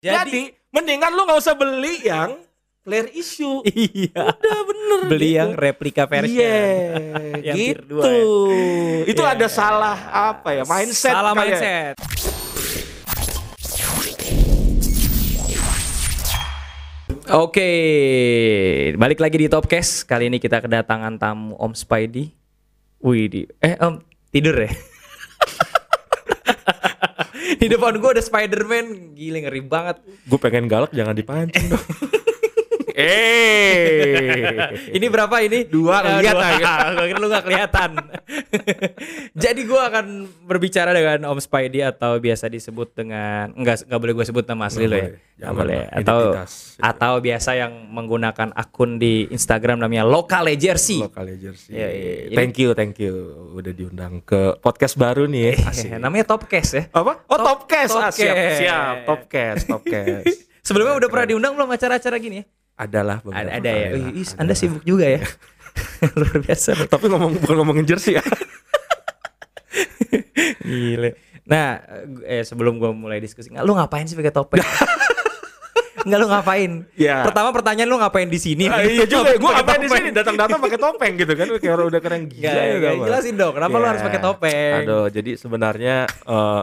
Jadi- Jadi, mendingan lu nggak usah beli yang player issue. iya. Udah bener. Beli gitu. yang replika version. Iya, Yang gitu. ya. Itu Iya. ada salah apa ya? Mindset. Salah kali ya. mindset. Oke, balik lagi di Topcast. Kali ini kita kedatangan tamu Om Spidey. Wih, di eh Om tidur ya? Di depan gue ada Spider-Man, gile ngeri banget. Gue pengen galak jangan dipancing dong. eh. Ini berapa ini? Dua, Ah, lihat dua. aja. Gua kira lu gak kelihatan. Jadi gua akan berbicara dengan Om Spidey atau biasa disebut dengan enggak enggak boleh gue sebut nama asli lo ya. boleh. Nggak Jangan boleh. Atau atau biasa yang menggunakan akun di Instagram namanya Lokale Jersey. Lokal jersey. Iya, iya, iya. Thank you, thank you. Udah diundang ke podcast baru nih. Eh, Asik. namanya Topcast ya. Apa? Oh, Top- Topcast. Ah, siap, Topcast. siap. Topcast, Topcast. Sebelumnya udah pernah diundang belum acara-acara gini ya? Adalah beberapa Ada ada ya. lah, is, Anda sibuk juga ya. Luar biasa. Tapi ngomong bukan ngomongin jersey ya. Gile. Nah, eh sebelum gua mulai diskusi, nggak lu ngapain sih pakai topeng? Nggak lu ngapain? Ya. Pertama pertanyaan lu ngapain di sini? Ah, iya juga, gue Pakai apa di sini datang-datang pakai topeng gitu kan, kayak orang udah keren gila ya. kawan. jelasin dong, kenapa lu Ya. harus pakai topeng? Aduh, jadi sebenarnya eh,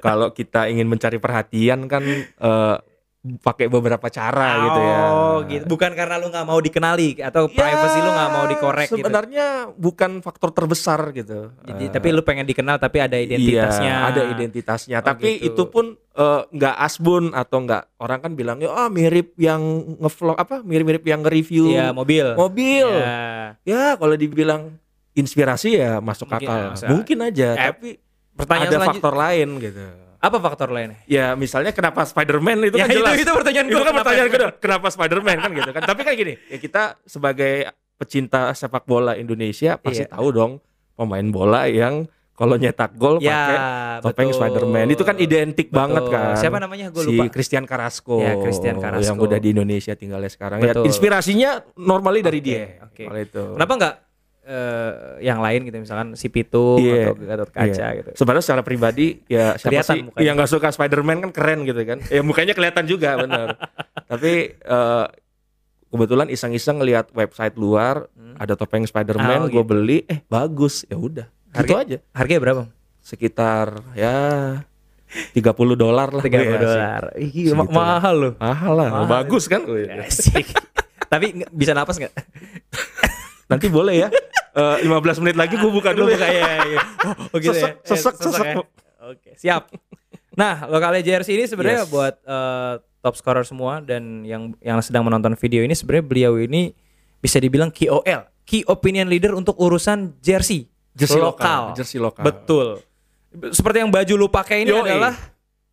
kalau kita ingin mencari perhatian kan eh, pakai beberapa cara gitu ya. Oh, gitu. Bukan karena lu nggak mau dikenali atau Ya, privacy lu nggak mau dikorek gitu. Sebenarnya bukan faktor terbesar gitu. Jadi, Eh, tapi lu pengen dikenal tapi ada identitasnya. Iya, ada identitasnya. Oh, Tapi gitu. itu pun eh, nggak asbun atau nggak orang kan bilangnya ah mirip yang ngevlog apa mirip-mirip yang nge-review Iya, mobil. mobil. Ya. Ya kalau dibilang inspirasi ya masuk Mungkin, akal. masuk- Mungkin aja. Eh, tapi Pertanyaan ada faktor lain gitu. Apa faktor lainnya? Ya misalnya kenapa Spider-Man itu Ya, kan itu- jelas. itu pertanyaan Itu gua, kan kenapa? pertanyaan kedua. Kenapa Spider-Man kan gitu kan. Tapi kan gini, ya kita sebagai pecinta sepak bola Indonesia pasti Iya. tahu dong pemain bola yang kalau nyetak gol Ya, pakai topeng betul. Spider-Man. Itu kan identik Betul. banget kan. Siapa namanya? Gua si lupa. Christian Carrasco. Ya, Christian Carrasco. Yang udah di Indonesia tinggalnya sekarang. Betul. Ya, inspirasinya normally dari Oke, dia. itu. Kenapa nggak eh, yang lain gitu misalkan si Pitung Iya, atau Gatot Kaca iya. gitu. Sebenarnya secara pribadi ya siapa Kelihatan sih mukanya. yang nggak suka Spider-Man kan keren gitu kan. Ya mukanya kelihatan juga benar. Tapi eh, kebetulan iseng-iseng ngelihat website luar Hmm. ada topeng Spider-Man, Oh, gue gitu. beli, eh bagus, ya udah. Gitu aja. Harganya berapa? Sekitar ya 30 dolar lah. 30 Wih, asik. dolar. Ih, ma- mahal loh. Mahal lah, Mahal. bagus kan? Asik. Tapi bisa napas nggak? Nanti boleh ya. Eh, 15 menit lagi gue buka dulu Lu ya. iya, iya. Oh, gitu ya. Sesek, sesek, Eh, sesek. ya. Oke, siap. Nah, lokal jersey ini sebenarnya Yes. buat eh, top scorer semua dan yang yang sedang menonton video ini sebenarnya beliau ini bisa dibilang KOL, key opinion leader untuk urusan jersey, Jersey lokal, jersey lokal. Betul. Seperti yang baju lu pakai ini Yoi. adalah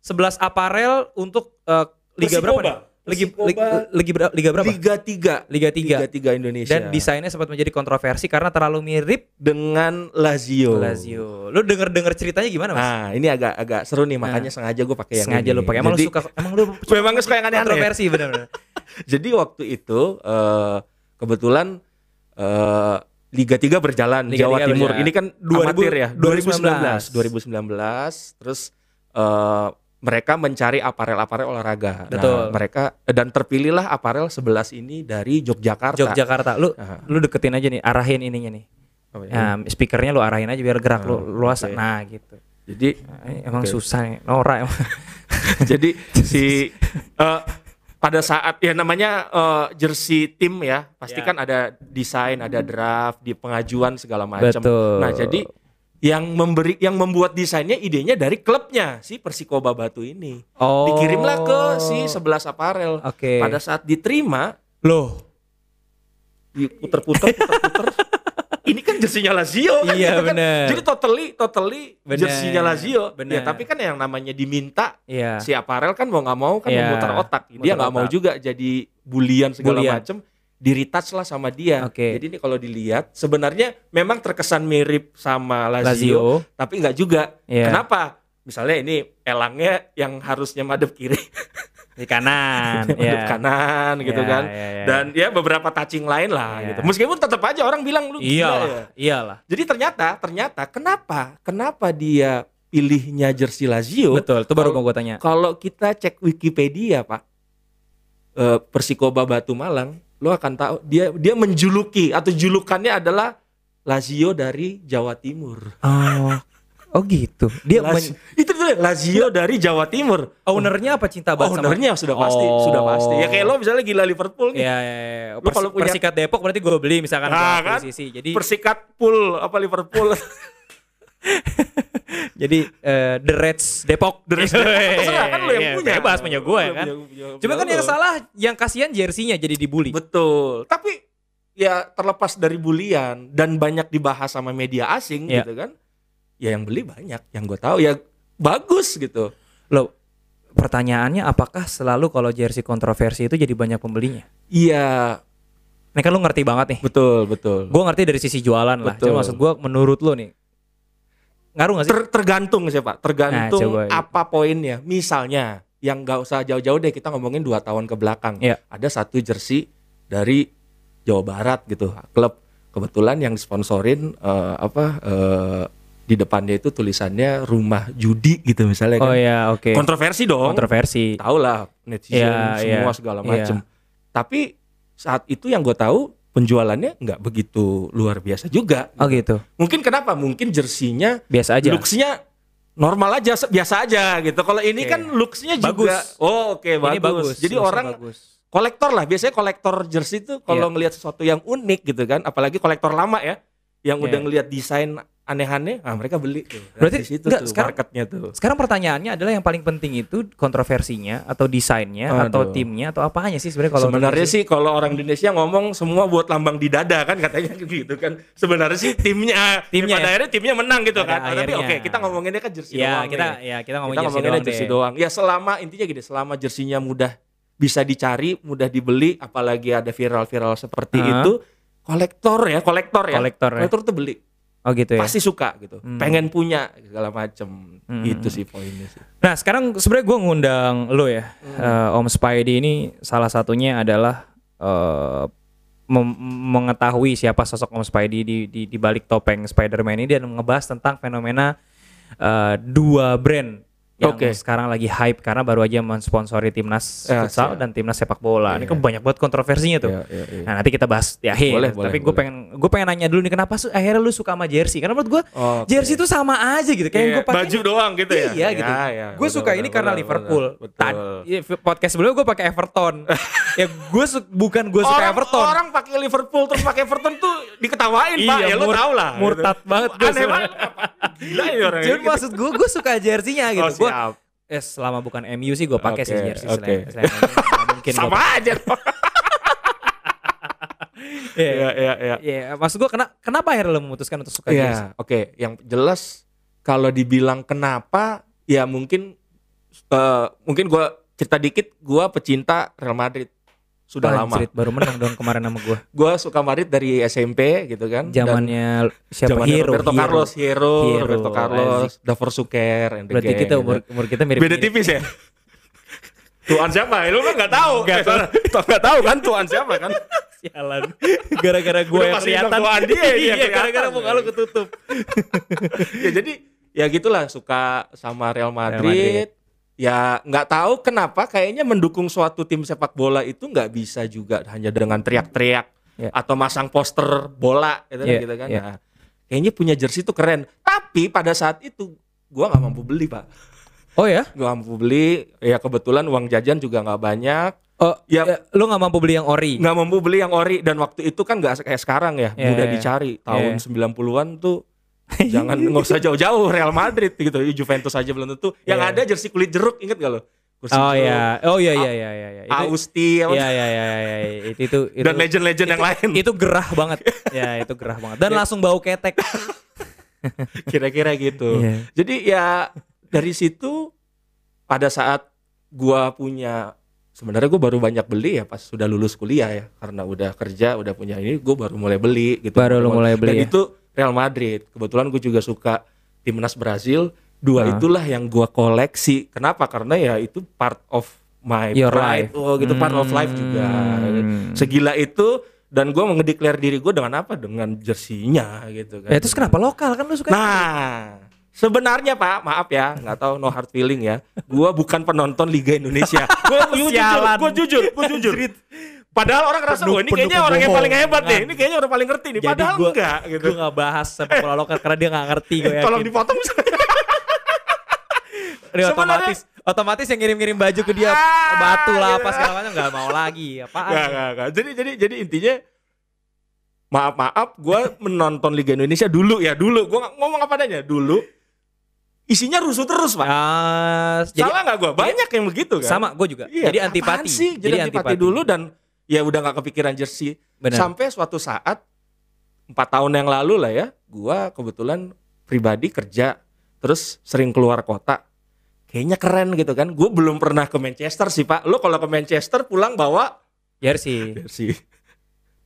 11 aparel untuk eh, liga berapa nih? Liga, Persikoba. liga, liga, berapa- liga berapa? Liga 3. Liga 3. Liga 3 Indonesia. Dan desainnya sempat menjadi kontroversi karena terlalu mirip dengan Lazio. Lazio. Lu denger-denger ceritanya gimana, Mas? Nah, ini agak agak seru nih, makanya sengaja gue pakai yang Sengaja ini. lu pakai. Emang Jadi, lu suka emang lu Memang suka yang aneh-aneh. kontroversi benar-benar. Jadi waktu itu eh, kebetulan eh, Liga 3 berjalan Liga Jawa 3 Timur. berjalan. Ini kan 2000 amatir ya. 2019. 2019. Terus eh, mereka mencari aparel-aparel olahraga. Nah, Betul. mereka dan terpilihlah aparel 11 ini dari Yogyakarta. Yogyakarta. Lu Aha. lu deketin aja nih, arahin ininya nih. Apa ya? Nah, speakernya lu arahin aja biar gerak lu Oh, luas. oke. Nah, gitu. Jadi Nah, emang Oke. susah nih. Nora emang. Jadi si eh, pada saat ya namanya eh, jersey tim ya, pasti Ya. kan ada desain, ada draft, di pengajuan segala macam. Nah, jadi yang memberi yang membuat desainnya idenya dari klubnya si Persikoba Batu ini. Oh. Dikirimlah ke si 11 aparel. Oke. Pada saat diterima, Loh. diputer-puter puter-puter. ini kan jersinya Lazio kan Iya, gitu kan. bener. Jadi totally totally Bener, jersinya Lazio. bener. Ya, tapi kan yang namanya diminta Iya. si aparel kan mau nggak mau kan Iya, memutar otak dia nggak mau juga jadi bulian segala Bulian. Macem di retouch lah sama dia Oke. jadi ini kalau dilihat sebenarnya memang terkesan mirip sama Lazio, Lazio. tapi nggak juga Iya. kenapa misalnya ini elangnya yang harusnya madep kiri Di kanan. madep Iya. kanan gitu Iya, kan iya, iya. dan ya beberapa touching lain lah Iya. gitu meskipun tetap aja orang bilang lu Iyalah, ya iyalah. jadi ternyata ternyata kenapa kenapa dia pilihnya jersey Lazio. Betul, itu baru Kalau- mau gue tanya. Kalau kita cek Wikipedia, Pak, eh, Persikoba Batu Malang, lo akan tahu dia dia menjuluki atau julukannya adalah Lazio dari Jawa Timur. Oh, oh gitu. Dia men- itu tuh Lazio dari Jawa Timur. ownernya apa cinta banget sama? Ownernya sudah pasti, Oh. sudah pasti. Ya kayak lo misalnya gila Liverpool nih. Iya, iya, iya. Lu kalau punya- Persikat Depok berarti gue beli misalkan Nah, kan? posisi. Jadi Persikat pool apa Liverpool. jadi eh, The Reds Depok. The Reds Depok, terserah, kan lo yang Iya, punya. Bebas punya gue ya kan. punya- punya- Cuma kan yang salah yang kasihan jersinya jadi dibully. Betul. Tapi ya terlepas dari bulian dan banyak dibahas sama media asing Iya. gitu kan. Ya yang beli banyak, yang gue tahu ya bagus gitu. Loh, pertanyaannya apakah selalu kalau jersey kontroversi itu jadi banyak pembelinya? Iya, Ini kan lu ngerti banget nih. betul, betul. Gue ngerti dari sisi jualan lah. Betul. Cuma maksud gue menurut lu nih. Ngaruh gak sih? Ter- tergantung sih Pak, tergantung Nah, coba. apa poinnya. Misalnya, yang nggak usah jauh-jauh deh kita ngomongin dua tahun ke belakang. Iya. Ada satu jersey dari Jawa Barat gitu, klub kebetulan yang sponsorin eh, apa eh, di depannya itu tulisannya rumah judi gitu misalnya kan. Oh ya, oke. Kontroversi dong. Kontroversi. tahu lah netizen Iya, semua iya, segala iya. macem. Tapi saat itu yang gue tahu penjualannya nggak begitu luar biasa juga. Oh gitu. Mungkin kenapa? Mungkin jersinya Biasa aja. looksnya normal aja, biasa aja gitu. Kalau ini Oke. kan looksnya Bagus. juga, oh oke Ini bagus. Jadi looksnya orang bagus. kolektor lah. Biasanya kolektor jersey itu kalau Iya. ngelihat sesuatu yang unik gitu kan, apalagi kolektor lama ya, yang udah Iya. ngelihat desain aneh-aneh, ah mereka beli tuh. Nah, Berarti di situ enggak, tuh sekarang- marketnya tuh. Sekarang pertanyaannya adalah yang paling penting itu kontroversinya atau desainnya atau Aduh. timnya atau apanya sih sebenarnya kalau Sebenarnya sih kalau orang Indonesia ngomong semua buat lambang di dada kan katanya gitu kan. Sebenarnya sih timnya Timnya pada ya? akhirnya timnya menang gitu Pada kan. Tapi akhirnya. oke, kita ngomonginnya kan jersey Ya, doang. kita nih. ya kita ngomongin kita jersey ngomonginnya doang jersey deh. doang. Ya selama intinya gini, selama jersinya mudah bisa dicari, mudah dibeli, apalagi ada viral-viral seperti Hah? itu, kolektor ya, kolektor ya. Kolektor ya. Kolektor tuh beli. Oh gitu ya. Pasti suka gitu. Hmm. Pengen punya segala macem. Hmm. Itu sih poinnya sih. Nah sekarang sebenarnya gue ngundang lo ya, Hmm. eh, Om Spidey ini salah satunya adalah mem- mengetahui siapa sosok Om Spidey di, di, di balik topeng Spider-Man ini dan ngebahas tentang fenomena eh, dua brand yang Oke. sekarang lagi hype karena baru aja mensponsori timnas Ya, futsal siap. dan timnas sepak bola. Ini Iya. kan banyak banget kontroversinya tuh. Iya, iya, iya. Nah nanti kita bahas di akhir. Boleh, Tapi gue pengen gue pengen nanya dulu nih kenapa su- akhirnya lu suka sama jersey? Karena menurut gue Oke. jersey itu sama aja gitu. Kayak Iya, gue pakai baju doang gitu ya. Iya gitu. Ya, ya, gue betul, suka ini betul, karena betul, Liverpool. betul. Tad- iya, podcast sebelumnya gue pakai Everton. ya gue su- bukan gue suka orang, Everton. Orang pakai Liverpool terus pakai Everton tuh diketawain Iya, pak. Ya lo tau lah. murtad gitu. banget gue Aneh banget. Gila ya orang. Cuman maksud gue gue suka jersinya gitu. Oh, Gue eh selama bukan MU sih gue pakai sih Oke, jersey oke. selain, selain mungkin Sama gua aja. Iya. Iya, iya, iya. Iya, maksud gue kena, kenapa akhirnya lo memutuskan untuk suka jersey? Iya, oke. Yang jelas kalau dibilang kenapa, ya mungkin eh, mungkin gua cerita dikit. Gua pecinta Real Madrid sudah lama. Anjrit, baru menang dong kemarin sama gue. Gua suka Madrid dari SMP gitu kan. Zamannya siapa zamannya Hero, Roberto Hero. Carlos, Hero, Hero, Roberto Carlos, Davor Suker, Berarti gang, kita gitu. umur umur kita mirip. Beda tipis ya? Tuan siapa? Ya, lu kan nggak tahu. Nggak tahu. Nggak tahu kan tuan siapa kan? Sialan. Gara-gara gue yang kelihatan. tuan dia, dia Iya, gara-gara muka lu ketutup. ya jadi ya gitulah suka sama Real Madrid. Madrid. Ya nggak tahu kenapa kayaknya mendukung suatu tim sepak bola itu nggak bisa juga hanya dengan teriak-teriak Ya. atau masang poster bola gitu, Ya, gitu kan. ya. Nah, kayaknya punya jersey itu keren. Tapi pada saat itu gua nggak mampu beli pak. Oh ya? Gua mampu beli. Ya kebetulan uang jajan juga nggak banyak. Oh, Ya. ya. lu nggak mampu beli yang ori. nggak mampu beli yang ori dan waktu itu kan nggak kayak sekarang ya Ya, mudah ya. dicari tahun Ya. 90-an tuh jangan nggak usah jauh-jauh Real Madrid gitu Juventus aja belum tentu yang Ya. ada jersey kulit jeruk inget gak lo Kursi Oh jeruk, ya. Oh iya iya iya iya. iya. Itu Austi apa Iya iya iya iya. Itu itu itu. dan legend-legend yang lain Itu gerah banget. ya, itu gerah banget. Dan langsung bau ketek. kira-kira gitu Iya. jadi ya dari situ pada saat gua punya sebenarnya gue baru banyak beli ya pas sudah lulus kuliah ya karena udah kerja udah punya ini gue baru mulai beli gitu Baru lu mulai beli dan ya? itu Real Madrid kebetulan gue juga suka timnas Brazil dua Ah. itulah yang gua koleksi kenapa karena ya itu part of my Your pride life. oh gitu part of life juga Hmm. segila itu dan gua mengedeklar diri gue dengan apa dengan jersinya gitu kan Ya terus kenapa lokal kan lu suka? Nah, Sebenarnya Pak, maaf ya, nggak tahu no hard feeling ya. Gua bukan penonton Liga Indonesia. Gua jujur, gua jujur, gua jujur. Padahal orang ngerasa, wah ini kayaknya orang yang paling hebat deh. Ini kayaknya orang paling ngerti nih. Jadi Padahal gua- enggak gitu. Gue gak bahas sepak bola lokal karena dia gak ngerti gue yakin. Tolong dipotong. Dia Sebenarnya- otomatis otomatis yang ngirim-ngirim baju ke dia Ah, batu lah gitu. apa segala macam nggak mau lagi apaan Enggak, enggak, enggak. Jadi jadi jadi intinya maaf maaf gue menonton Liga Indonesia dulu ya dulu gue ngomong apa adanya dulu isinya rusuh terus pak jadi salah nggak gue banyak yang begitu kan sama gue juga Iya, jadi antipati sih jadi, antipati, dulu dan ya udah nggak kepikiran jersey. Benar. sampai suatu saat empat tahun yang lalu lah ya gua kebetulan pribadi kerja terus sering keluar kota. Kayaknya keren gitu kan. Gue belum pernah ke Manchester sih pak. Lo kalau ke Manchester pulang bawa jersey. jersey.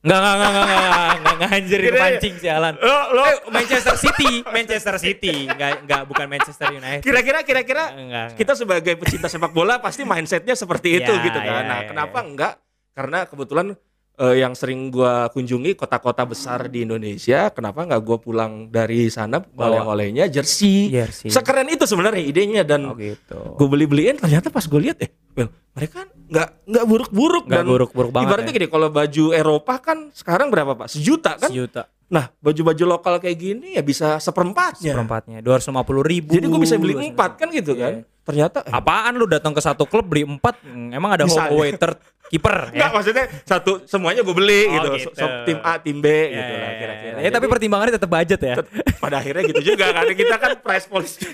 Nggak nggak nggak nggak nggak nggak nggak anjir pancing sialan lo lo. Eh, Manchester City Manchester City. Nggak nggak bukan Manchester United. Kira-kira kira-kira Enggak, kita sebagai pecinta sepak bola pasti mindsetnya seperti itu Ya, gitu kan. ya, nah, ya, kenapa ya. enggak? Karena kebetulan eh, yang sering gua kunjungi kota-kota besar di Indonesia, kenapa nggak gua pulang dari sana Bawa. oleh-olehnya jersey. jersey Sekeren itu sebenarnya idenya dan oh gitu gue beli-beliin ternyata pas gue lihat eh, well, mereka nggak nggak buruk-buruk nggak dan buruk-buruk banget ibaratnya ya. gini kalau baju Eropa kan sekarang berapa pak sejuta kan sejuta nah baju-baju lokal kayak gini ya bisa seperempatnya seperempatnya dua ratus lima puluh ribu jadi gue bisa beli empat kan gitu kan Iya. ternyata eh, apaan lu datang ke satu klub beli empat emang ada Misalnya. third keeper Enggak ya maksudnya satu semuanya gue beli Oh, gitu. gitu. So- tim A, tim B Ya, gitu lah ya, kira-kira. ya, tapi Jadi, pertimbangannya tetap budget ya tet- pada akhirnya gitu juga karena kita kan price policy.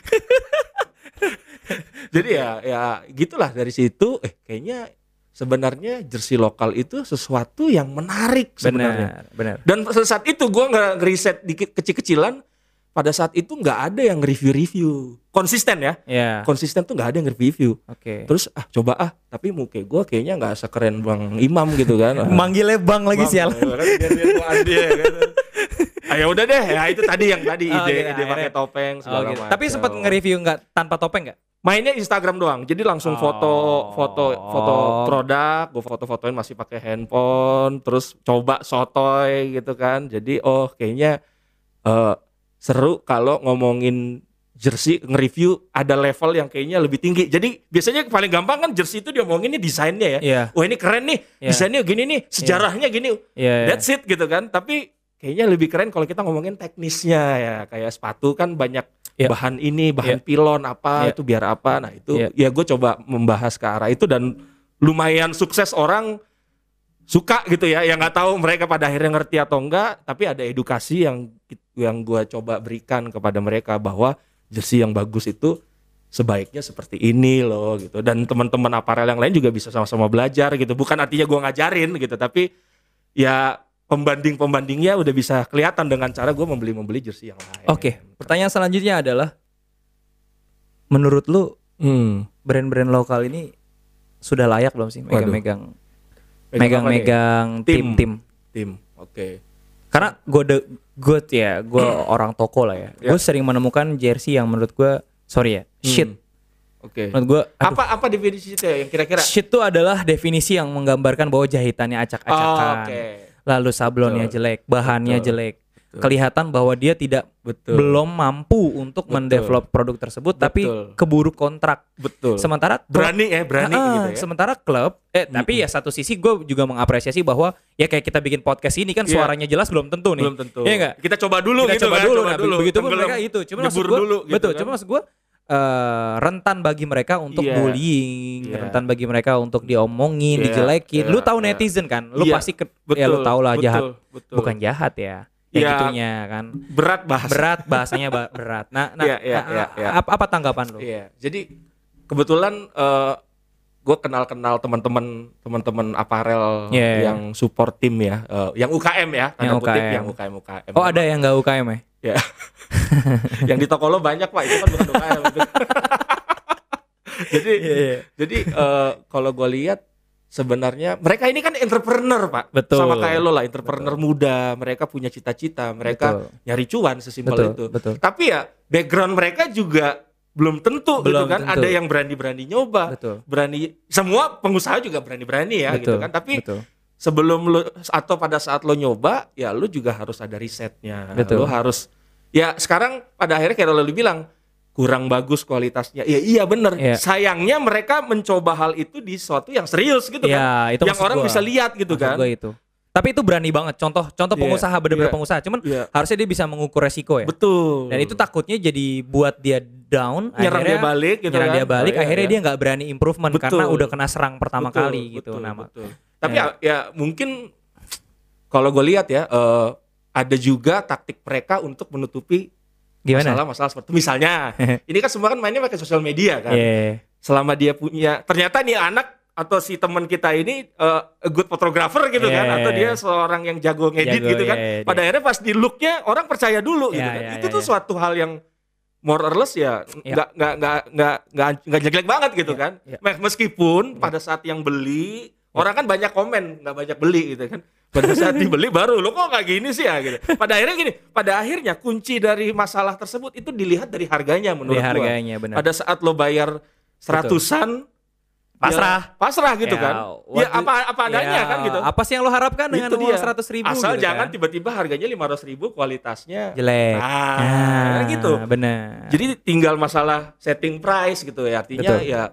Jadi ya ya gitulah dari situ eh kayaknya sebenarnya jersey lokal itu sesuatu yang menarik sebenarnya. benar benar Dan saat itu gue nggak ngeriset dikit kecil-kecilan. Pada saat itu nggak ada yang review-review konsisten ya. ya Konsisten tuh nggak ada yang review. oke Terus ah coba ah tapi muka gue kayaknya nggak sekeren bang Imam gitu kan. Manggilnya bang lagi Bang, sial kan biar dia tuan dia. Ah, ya udah deh, ya itu tadi yang tadi Oh, ide gitu, ide pakai topeng Oh, segala gitu. macam. tapi sempat nge-review nggak tanpa topeng nggak Mainnya Instagram doang. Jadi langsung foto Oh. foto foto produk, gue foto-fotoin masih pakai handphone, terus coba sotoy gitu kan. Jadi oh kayaknya eh seru kalau ngomongin jersey nge-review ada level yang kayaknya lebih tinggi. Jadi biasanya paling gampang kan jersey itu diomonginnya desainnya ya. Iya. Wah ini keren nih, Iya. desainnya gini nih, sejarahnya gini. Iya, iya. That's it gitu kan. Tapi kayaknya lebih keren kalau kita ngomongin teknisnya ya. Kayak sepatu kan banyak Iya. bahan ini, bahan pilon apa, Iya. itu biar apa. Nah itu Iya. ya gue coba membahas ke arah itu dan lumayan sukses orang suka gitu ya. Yang nggak tahu mereka pada akhirnya ngerti atau enggak. Tapi ada edukasi yang yang gue coba berikan kepada mereka bahwa jersey yang bagus itu sebaiknya seperti ini loh gitu dan teman-teman aparel yang lain juga bisa sama-sama belajar gitu bukan artinya gua ngajarin gitu tapi ya pembanding pembandingnya udah bisa kelihatan dengan cara gue membeli membeli jersey yang lain. Oke, pertanyaan selanjutnya adalah menurut lu Hmm. brand-brand lokal ini sudah layak belum sih megang-megang megang-megang Tim. tim-tim? Tim. Oke. Karena gue de gue ya, gue orang toko lah ya. Ya. Gue sering menemukan jersey yang menurut gue sorry ya, shit. Hmm. Oke. Menurut gue Apa apa definisi itu ya yang kira-kira? shit itu adalah definisi yang menggambarkan bahwa jahitannya Oh, acak-acakan. Oke. Lalu sablonnya Betul. jelek, bahannya Betul. jelek. Betul. Kelihatan bahwa dia tidak Betul. belum mampu untuk Betul. mendevelop produk tersebut tapi Betul. keburu kontrak. Betul. Sementara klub- berani ya, berani Ah, gitu ya. Sementara klub, eh tapi ya satu sisi gue juga mengapresiasi bahwa ya kayak kita bikin podcast ini kan Iya. suaranya jelas belum tentu nih. Belum tentu. Iya nggak? Kita coba dulu kita gitu coba kan, dulu, coba nah, dulu. begitu pun mereka itu. Cuma maksud gue, dulu gitu betul. kan. Cuma maksud gue eh, rentan bagi mereka untuk Iya. bullying, Iya. rentan bagi mereka untuk diomongin, Iya, dijelekin. iya, lu tahu iya. netizen kan? Lu Iya, pasti ke- ya lu Betul, tahu lah betul, jahat. betul. Bukan jahat ya. Ya Iya. gitunya kan. berat bahasa. Berat bahasanya ba- berat. Nah, nah Iya, iya, nah, iya, iya. apa, apa tanggapan lu? Iya, jadi kebetulan gue kenal-kenal teman-teman teman-teman aparel iya. yang support tim ya, eh, yang UKM ya, tanda Yang kutip UKM. yang UKM UKM. Oh, ada yang nggak UKM ya? Ya. yang di toko lo banyak pak, itu kan bukan UKM. jadi, Iya, jadi eh, kalau gue lihat sebenarnya mereka ini kan entrepreneur pak, Betul. sama kayak lo lah, entrepreneur muda, mereka punya cita-cita, mereka Betul. nyari cuan sesimpel Betul, itu. betul. Tapi ya background mereka juga belum tentu Belum gitu kan. tentu. Ada yang berani-berani nyoba, Betul. berani semua pengusaha juga berani-berani ya gitu Betul, kan. Tapi betul. sebelum lu atau pada saat lo nyoba, ya lu juga harus ada risetnya. Betul. Lu harus ya sekarang pada akhirnya kayak lo bilang kurang bagus kualitasnya. Ya iya bener. Iya. Sayangnya mereka mencoba hal itu di suatu yang serius gitu Ya, kan. itu yang orang gua. bisa lihat gitu Maksud kan. gua itu. Tapi itu berani banget. Contoh contoh Iya, pengusaha bener-bener iya. pengusaha. Cuman Iya. harusnya dia bisa mengukur resiko ya. Betul. Dan itu takutnya jadi buat dia down, Nyerang akhirnya dia balik gitu nyerang kan. dia balik, Oh, iya, akhirnya iya. dia nggak berani improvement Betul. karena udah kena serang pertama Betul, kali gitu. betul, Nama. betul. Tapi Ya. ya, ya mungkin kalau gue lihat ya eh, ada juga taktik mereka untuk menutupi Gimana? masalah-masalah seperti itu. misalnya ini kan semua kan mainnya pakai sosial media kan. Iya. Selama dia punya ternyata nih anak atau si teman kita ini eh, a good photographer gitu kan Iya. atau dia seorang yang jago ngedit Jago, gitu kan. iya, iya. Pada akhirnya pas di looknya orang percaya dulu gitu Iya, kan. iya, itu iya, tuh suatu hal yang more or less ya nggak nggak nggak nggak nggak nggak jelek banget gitu Iya, kan. Mes- Meskipun pada saat yang beli orang kan banyak komen nggak banyak beli gitu kan. Pada saat dibeli baru lo kok kayak gini sih ya gitu. Pada akhirnya gini, pada akhirnya kunci dari masalah tersebut itu dilihat dari harganya menurut gua. harganya benar. Pada saat lo bayar seratusan Pasrah. ya, pasrah gitu Ya, kan. Ya apa apa adanya Ya, kan gitu. Apa sih yang lo harapkan dengan Itu uang dia. seratus ribu? Asal gitu jangan kan? tiba-tiba harganya lima ratus ribu kualitasnya jelek. Nah, kan gitu. Benar. Jadi tinggal masalah setting price gitu ya. Artinya Betul. ya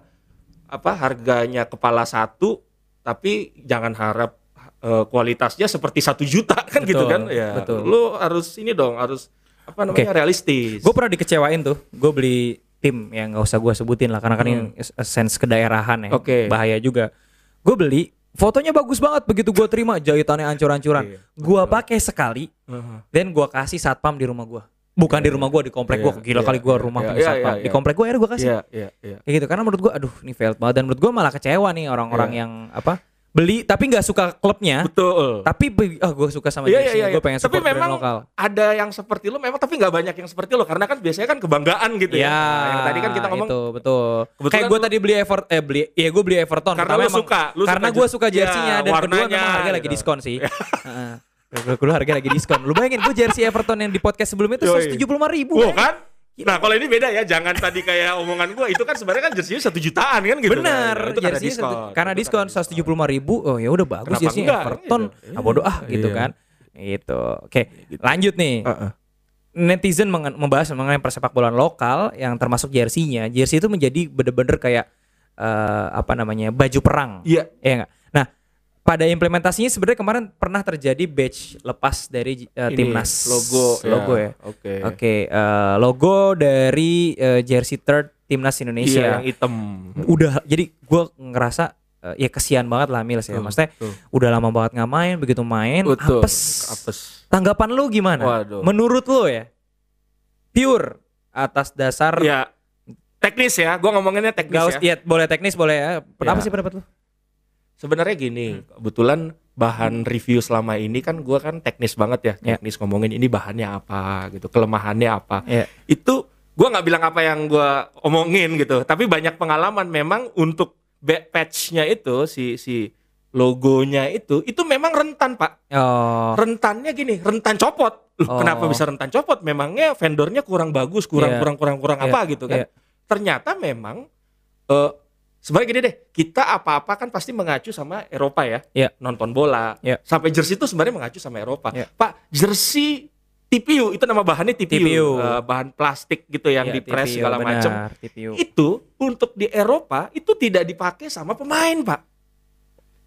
apa harganya kepala satu tapi jangan harap eh, kualitasnya seperti satu juta kan gitu Betul, kan ya. betul. Lu harus ini dong harus apa namanya realistis. gue pernah dikecewain tuh. Gue beli tim yang nggak usah gue sebutin lah karena kan Hmm. yang es- sense kedaerahan ya. Oke. Bahaya juga. Gue beli fotonya bagus banget begitu gue terima jahitannya ancur-ancuran. Iya, Gue pakai sekali dan gue kasih satpam di rumah gue. Bukan di rumah gue di komplek gue. Iya, Gila iya, kali gue iya, rumah iya, punya iya, satpam. iya, Di iya. komplek gue akhirnya gue kasih. Iya, iya, iya. Kayak gitu karena menurut gue aduh ini failed banget dan menurut gue malah kecewa nih orang-orang Iya. yang apa beli tapi nggak suka klubnya Betul. tapi be- ah gue suka sama Iya, jersey iya, iya. gue pengen Tapi memang lokal ada yang seperti lu memang tapi nggak banyak yang seperti lu karena kan biasanya kan kebanggaan gitu ya. Iya, Nah, yang tadi kan kita ngomong itu betul. Kayak gue tadi beli Everton, eh beli, iya gue beli Everton. Karena emang- suka, lu karena gue suka jersinya ya, dan kedua warnanya memang harga lagi gitu. diskon sih. Heeh. Kedua harga lagi diskon. Lu bayangin gue jersey Everton yang di podcast sebelumnya itu Yoi. 175 ribu. Wow kan? Nah kalau ini beda ya, jangan tadi kayak omongan gua itu kan sebenarnya kan jersinya satu jutaan kan gitu. Bener, Nah, itu karena jersey diskon. karena Itu diskon 175 ribu. Oh ya udah bagus Kenapa jersey enggak, Everton. gitu. Ah bodoh ah gitu Iya. kan. Gitu. Oke, lanjut nih. Heeh. netizen mengen- membahas mengenai persepak bolaan lokal yang termasuk jersinya. Jersey itu menjadi bener-bener kayak eh, apa namanya baju perang. Iya. Iya nggak? Pada implementasinya sebenarnya kemarin pernah terjadi badge lepas dari Ini, timnas logo logo ya. Oke. Oke, eh, logo dari eh, jersey third timnas Iya Indonesia. yang hitam. Udah jadi gua ngerasa eh, ya kesian banget lah Mils ya. Tuh, Maksudnya tuh. udah lama banget nggak main, begitu main Betul. apes. Apes. Tanggapan lu gimana? Waduh. Menurut lu ya? Pure atas dasar Ya teknis ya, gua ngomonginnya teknis us- ya. ya, boleh teknis boleh ya. Apa Ya. sih pendapat lu? Sebenarnya gini, Hmm. kebetulan bahan review selama ini kan gua kan teknis banget ya, Ya. teknis ngomongin ini bahannya apa gitu, kelemahannya apa. Ya. Itu gua nggak bilang apa yang gua omongin gitu, tapi banyak pengalaman memang untuk patch-nya itu si si logonya itu itu memang rentan, Pak. Oh, Rentannya gini, rentan copot. Loh, Oh. kenapa bisa rentan copot? Memangnya vendornya kurang bagus, kurang Iya. kurang kurang kurang Iya, apa gitu kan. iya. Ternyata memang eh sebenarnya gini deh, kita apa-apa kan pasti mengacu sama Eropa ya. Iya. Nonton bola. Iya. Sampai jersey itu sebenarnya mengacu sama Eropa. Iya. Pak, jersey TPU itu nama bahannya TPU, TPU. eh, bahan plastik gitu yang iya, di press TPU, segala macam. Itu untuk di Eropa itu tidak dipakai sama pemain, Pak.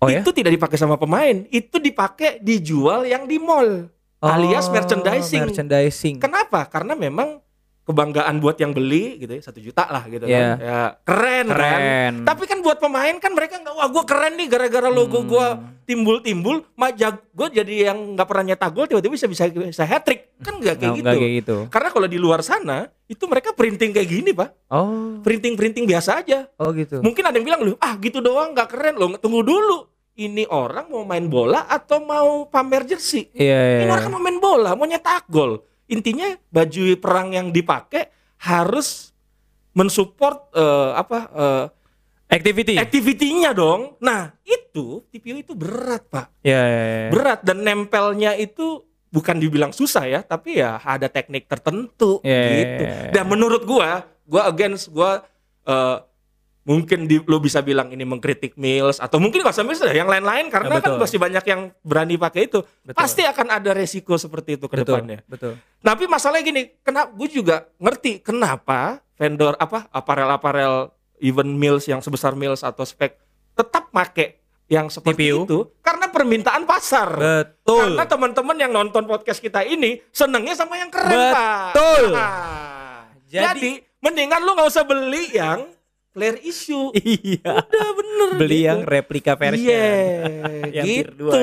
Oh ya? Itu tidak dipakai sama pemain, itu dipakai dijual yang di mall. alias Oh, merchandising. Merchandising. Kenapa? Karena memang kebanggaan buat yang beli gitu ya satu juta lah gitu Iya. kan. Ya, keren, kan. Keren. Tapi kan buat pemain kan mereka nggak wah gue keren nih gara-gara logo Hmm. gua timbul-timbul, majak gue jadi yang nggak pernah nyetak gol tiba-tiba bisa bisa bisa hat trick kan nggak kayak gitu. kayak gitu. Karena kalau di luar sana itu mereka printing kayak gini pak, Oh, printing printing biasa aja. oh gitu. Mungkin ada yang bilang lu ah gitu doang nggak keren loh tunggu dulu. Ini orang mau main bola atau mau pamer jersey? Iya, iya. Ini orang kan mau main bola, mau nyetak gol. Intinya baju perang yang dipakai harus mensupport eh, apa eh, Activity. activity-nya dong. Nah, itu TPU itu berat, Pak. Iya, iya, iya. Berat dan nempelnya itu bukan dibilang susah ya, tapi ya ada teknik tertentu Iya, iya, gitu. iya, iya. Dan menurut gua, gua against gua eh, mungkin di, lo bisa bilang ini mengkritik Mills atau mungkin nggak usah Mills yang lain-lain karena Ya, kan masih banyak yang berani pakai itu. Betul. Pasti akan ada resiko seperti itu ke betul, depannya. betul. Tapi masalahnya gini, kenapa gue juga ngerti kenapa vendor apa aparel-aparel even Mills yang sebesar Mills atau spek tetap make yang seperti TPU. itu karena permintaan pasar. Betul. Karena teman-teman yang nonton podcast kita ini senengnya sama yang keren, Pak. Betul. Nah, Jadi- jadi, mendingan lu nggak usah beli yang player issue. Iya. Udah bener. Beli gitu. yang replika version. Iya, gitu. dua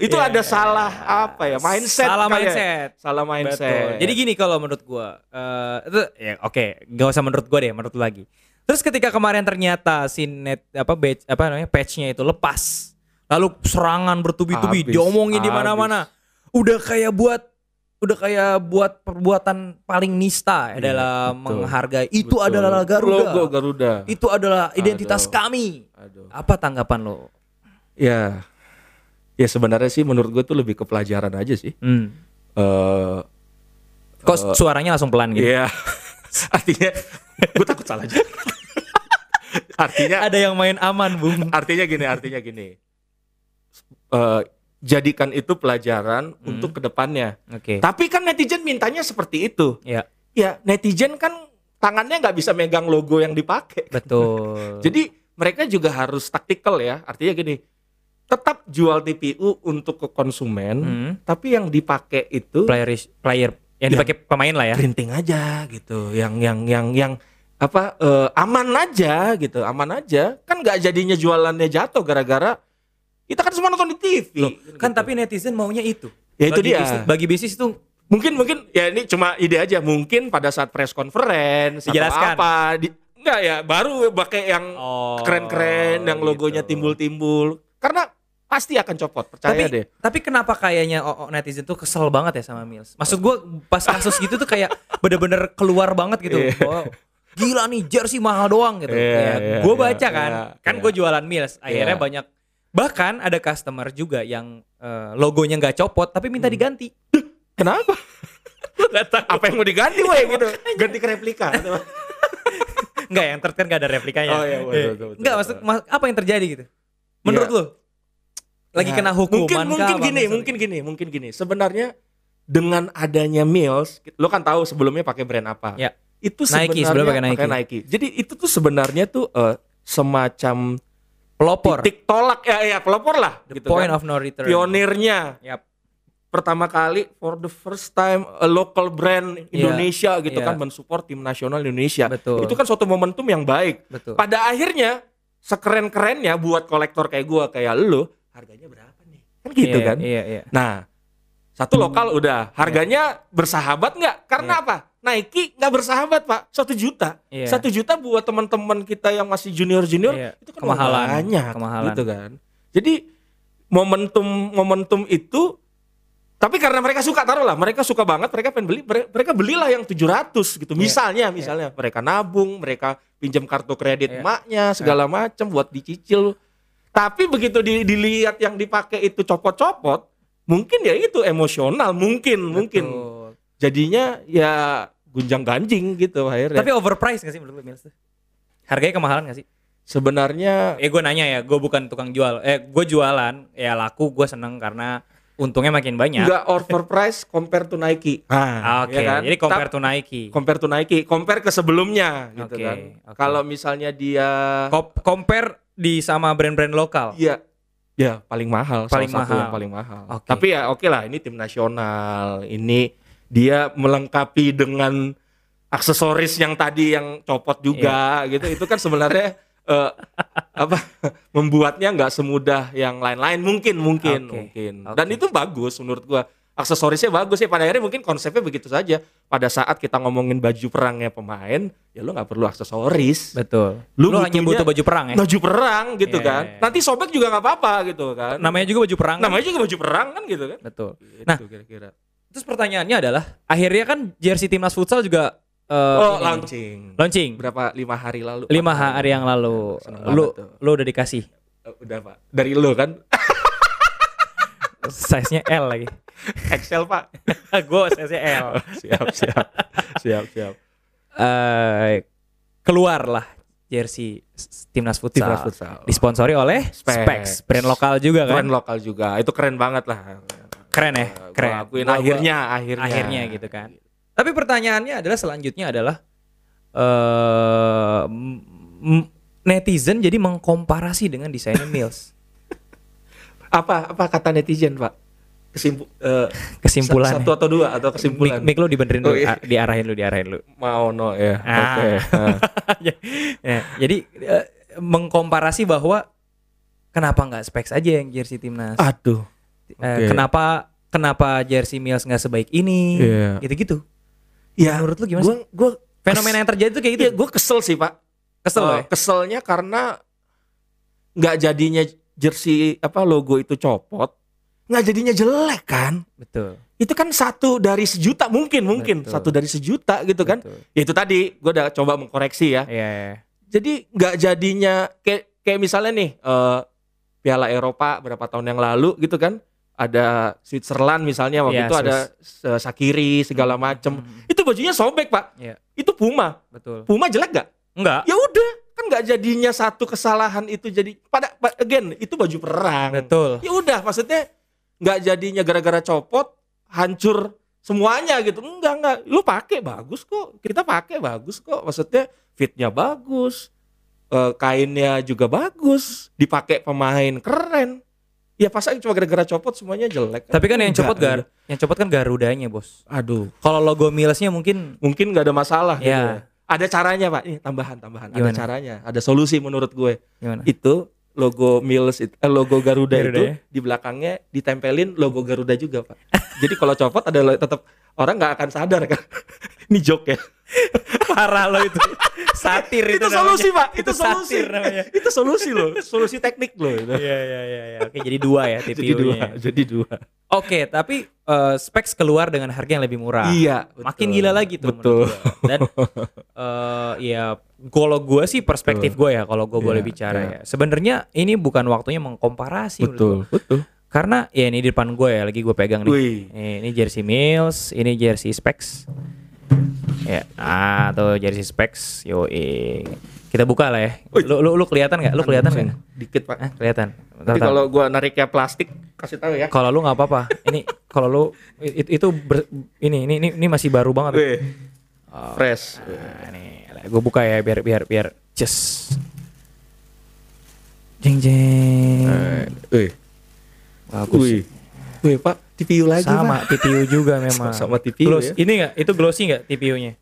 Itu Iya. ada salah apa ya? Mindset. Salah ya. mindset. Salah Betul. mindset. Jadi gini kalau menurut gua, eh itu ya oke, gak usah menurut gua deh, menurut lu lagi. Terus ketika kemarin ternyata si net apa batch apa namanya patchnya itu lepas, lalu serangan bertubi-tubi, diomongin di mana-mana, udah kayak buat udah kayak buat perbuatan paling nista ya Iya, dalam betul. menghargai itu Betul. adalah Garuda. Logo Garuda. Itu adalah identitas Aduh. kami. Aduh. Apa tanggapan lo? Ya. Ya sebenarnya sih menurut gue tuh lebih ke pelajaran aja sih. Hmm. Eh Kok suaranya langsung pelan gitu? Iya. artinya gue takut salah aja. artinya Ada yang main aman, Bung. artinya gini, artinya gini. Eh jadikan itu pelajaran Hmm. untuk ke depannya. Oke. Tapi kan netizen mintanya seperti itu. Ya, Ya netizen kan tangannya nggak bisa megang logo yang dipakai. betul. Jadi mereka juga harus taktikal ya. Artinya gini, tetap jual TPU untuk ke konsumen, Hmm. tapi yang dipakai itu player player yang Ya. dipakai pemain lah ya. printing aja gitu. Yang yang yang yang apa eh, aman aja gitu, aman aja. Kan nggak jadinya jualannya jatuh gara-gara kita kan semua nonton di TV. Loh, kan Gitu. tapi netizen maunya itu. Ya itu bagi dia. Bisnis, bagi bisnis itu mungkin mungkin ya ini cuma ide aja. Mungkin pada saat press conference Dijelaskan. atau apa di, enggak ya baru pakai yang oh, keren-keren yang logonya gitu. timbul-timbul. Karena pasti akan copot, percaya Tapi deh. tapi kenapa kayaknya oh, oh, netizen tuh kesel banget ya sama Mills? Maksud gua pas kasus gitu tuh kayak bener-bener keluar banget gitu. Iya. Oh, gila nih jersey mahal doang gitu. Iya, ya, iya, gue iya, baca kan, iya, kan iya. gue jualan Mills. Akhirnya Iya. banyak bahkan ada customer juga yang eh, logonya nggak copot tapi minta Hmm. diganti. Kenapa? Nggak. Apa yang mau diganti weh gitu? Ganti ke replika. Enggak yang terus kan gak ada replikanya. Oh, iya, betul, betul, betul. Enggak maksud mas- apa yang terjadi gitu? Menurut Iya. lu? Lagi Ya, kena hukuman mungkin kah, mungkin gini mungkin gini mungkin gini sebenarnya dengan adanya Mills lo kan tahu sebelumnya pakai brand apa Ya. itu Nike, sebenarnya pakai Nike. jadi itu tuh sebenarnya tuh eh, semacam pelopor. titik tolak ya ya pelopor lah The gitu point kan. of no return. pionirnya Yap. pertama kali for the first time a local brand Indonesia gitu iya. kan mensupport tim nasional Indonesia Betul. itu kan suatu momentum yang baik Betul. pada akhirnya sekeren kerennya buat kolektor kayak gua kayak lu harganya berapa nih kan gitu Iya, kan Iya, iya. Nah, satu lokal udah harganya bersahabat nggak? Karena Iya. apa? Nike nggak bersahabat pak, satu juta, Iya. satu juta buat teman-teman kita yang masih junior junior Iya. itu kan Kemahalan, banyak, kemahalan. gitu kan. Jadi momentum momentum itu, tapi karena mereka suka taruh lah, mereka suka banget, mereka pengen beli, mere- mereka belilah yang 700 gitu. Iya. Misalnya, misalnya mereka nabung, mereka pinjam kartu kredit Iya. emaknya segala macam buat dicicil. Tapi begitu di- dilihat yang dipakai itu copot-copot, mungkin ya itu emosional, mungkin, mungkin. Betul. Jadinya ya gunjang ganjing gitu akhirnya. Tapi overpriced gak sih menurut lu Mills tuh? Harganya kemahalan gak sih? sebenarnya Eh gue nanya ya, gue bukan tukang jual. Eh gue jualan, ya laku gue seneng karena untungnya makin banyak. nggak overpriced compare to Nike. Nah, Oke, ya kan? jadi compare to Nike. compare to Nike, compare ke sebelumnya gitu Oke, kan. oke. Kalau misalnya dia Kop- compare di sama brand-brand lokal. Iya. Ya, paling mahal, Paling salah satu mahal. yang paling mahal. Oke. Tapi ya oke lah, ini tim nasional. Ini dia melengkapi dengan aksesoris yang tadi yang copot juga Iya. gitu. Itu kan sebenarnya eh, apa membuatnya nggak semudah yang lain-lain mungkin mungkin Oke, mungkin. oke. Dan itu bagus menurut gua. Aksesorisnya bagus ya pada akhirnya mungkin konsepnya begitu saja. Pada saat kita ngomongin baju perangnya pemain, ya lo nggak perlu aksesoris. Betul. Lu Lu, hanya butuh baju perang ya? Baju perang gitu Iya, kan. iya, iya. Nanti sobek juga nggak apa-apa gitu kan. Namanya juga baju perang. kan? Namanya juga baju perang kan gitu kan. Betul. Gitu Nah, kira-kira. Terus pertanyaannya adalah, akhirnya kan jersey timnas futsal juga eh, Oh, launching. launching. Berapa lima hari lalu? Lima hari yang lalu. Seneng Lu tuh. lu udah dikasih. Eh, Udah, Pak. Dari lo kan? Size-nya L lagi. Excel, Pak. gue size-nya L. siap, siap. siap, siap. Eh keluar lah jersey timnas futsal. Timnas futsal. Disponsori oleh Specs. Specs, brand lokal juga kan. Keren lokal juga. Itu keren banget lah. Keren ya, Gua keren. akuin Gua- gua- akhirnya, akhirnya. akhirnya gitu kan. Tapi pertanyaannya adalah selanjutnya adalah eh m- netizen jadi mengkomparasi dengan desainnya Mills. Apa apa kata netizen, Pak? Kesimpu, eh, Kesimpulan. satu atau dua atau kesimpulan? Mik, mik lu dibenerin Oh, iya. a- diarahin lu, diarahin lu. Mau no ya. Ah. Oke. Ah. Ya, jadi eh, mengkomparasi bahwa kenapa nggak specs aja yang jersey timnas? Aduh. Eh, oke. Kenapa kenapa jersey Mills nggak sebaik ini? Iya. Gitu-gitu. Ya, Menurut lu gimana gua, Gua Fenomena yang terjadi tuh kayak gitu. Iya, gue kesel sih pak. Kesel ya? Keselnya karena nggak jadinya jersey apa logo itu copot, nggak jadinya jelek kan? Betul. Itu kan satu dari sejuta mungkin mungkin Betul. satu dari sejuta gitu kan? betul. Ya itu tadi gue udah coba mengkoreksi ya. Iya, iya. Jadi nggak jadinya kayak kayak misalnya nih eh, Piala Eropa berapa tahun yang lalu gitu kan? Ada Switzerland misalnya waktu Iya, itu ada eh, Sakiri segala macem. Hmm, Itu bajunya sobek pak. Iya. Itu Puma. Betul. Puma jelek gak? Enggak. ya udah kan nggak jadinya satu kesalahan itu jadi pada pa- again itu baju perang Betul. ya udah maksudnya nggak jadinya gara-gara copot hancur semuanya gitu enggak enggak lu pakai bagus kok kita pakai bagus kok maksudnya fitnya bagus eh, kainnya juga bagus dipakai pemain keren ya pas aja cuma gara-gara copot semuanya jelek Tapi kan yang Enggak, copot gar, yang copot kan Garudanya, Bos. aduh Kalau logo Millsnya mungkin mungkin nggak ada masalah gitu Ya. ya. ada caranya pak ini tambahan tambahan ada Gimana? caranya ada solusi menurut gue gimana? itu logo Mills itu, eh, logo Garuda, Garuda itu ya? di belakangnya ditempelin logo Garuda juga pak. Jadi kalau copot ada tetap orang nggak akan sadar kan. Ini joke ya. Parah lo itu. Satir itu, itu solusi namanya. pak. Itu, solusi. satir namanya. itu solusi loh. Solusi teknik loh. Itu. Iya iya iya iya. Oke, jadi dua ya Jadi dua. Jadi dua. Oke, tapi eh, specs keluar dengan harga yang lebih murah. Iya. Makin betul. gila lagi tuh Betul. Dan eh ya kalau gue sih perspektif gue ya kalau gue boleh Iya, bicara iya. ya. Sebenarnya ini bukan waktunya mengkomparasi Betul. Betul. Karena ya ini di depan gue ya lagi gue pegang nih. Wih. Ini jersey Mills, ini jersey Specs. Ya, ah tuh jersey Specs. Yo, kita buka lah ya. Lu lu, lu kelihatan nggak? Lu kelihatan nggak? Dikit pak. Eh, kelihatan. Bentar. kalau gua nariknya plastik kasih tahu ya. Kalau lu nggak apa-apa. Ini kalau lu it- itu ber- ini, ini ini ini masih baru banget. Wih. Fresh. Nah, nih, gue buka ya biar biar biar just. Jeng jeng. Eh, Wih. Bagus. Wih. Wih pak. TPU lagi Sama pak. TPU juga memang. Sama TPU Gloss- ya. Ini nggak? Itu glossy nggak TPU-nya?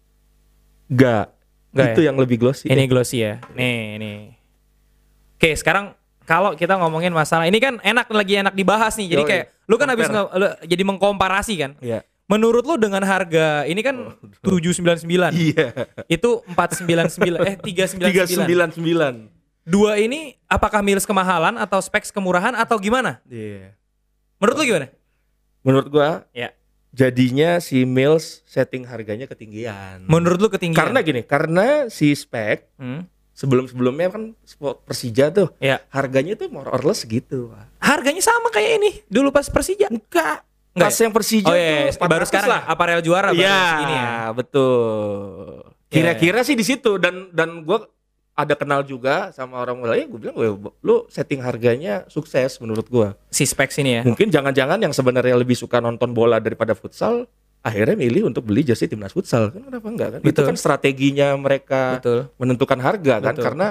Enggak. Nggak Itu ya? yang lebih glossy. Ini glossy ya. Nih, nih. Oke, sekarang kalau kita ngomongin masalah ini kan enak lagi enak dibahas nih. Jadi Yoi. kayak lu kan habis jadi mengkomparasi kan. Iya. Menurut lu dengan harga ini kan 799. Iya. Itu 499 eh 399. 399. Dua ini apakah Mills kemahalan atau specs kemurahan atau gimana? Iya. Menurut lu gimana? Menurut gua Ya. jadinya si Mills setting harganya ketinggian. Menurut lu ketinggian? karena gini, karena si spek Hmm, sebelum-sebelumnya kan sport Persija tuh ya. harganya tuh more or less Pak. Harganya sama kayak ini dulu pas Persija. Enggak. Enggak Pas yang Persija Oh iya, tuh baru 400 sekarang lah. aparel juara baru Iya, segini ya. betul. Kira-kira sih di situ dan dan gua ada kenal juga sama orang lain, gue bilang, "Weh, lu setting harganya sukses menurut gua. Si specs ini ya. Mungkin jangan-jangan yang sebenarnya lebih suka nonton bola daripada futsal akhirnya milih untuk beli jersey timnas futsal kan kenapa enggak kan itu Betul. kan strateginya mereka Betul. menentukan harga kan Betul. karena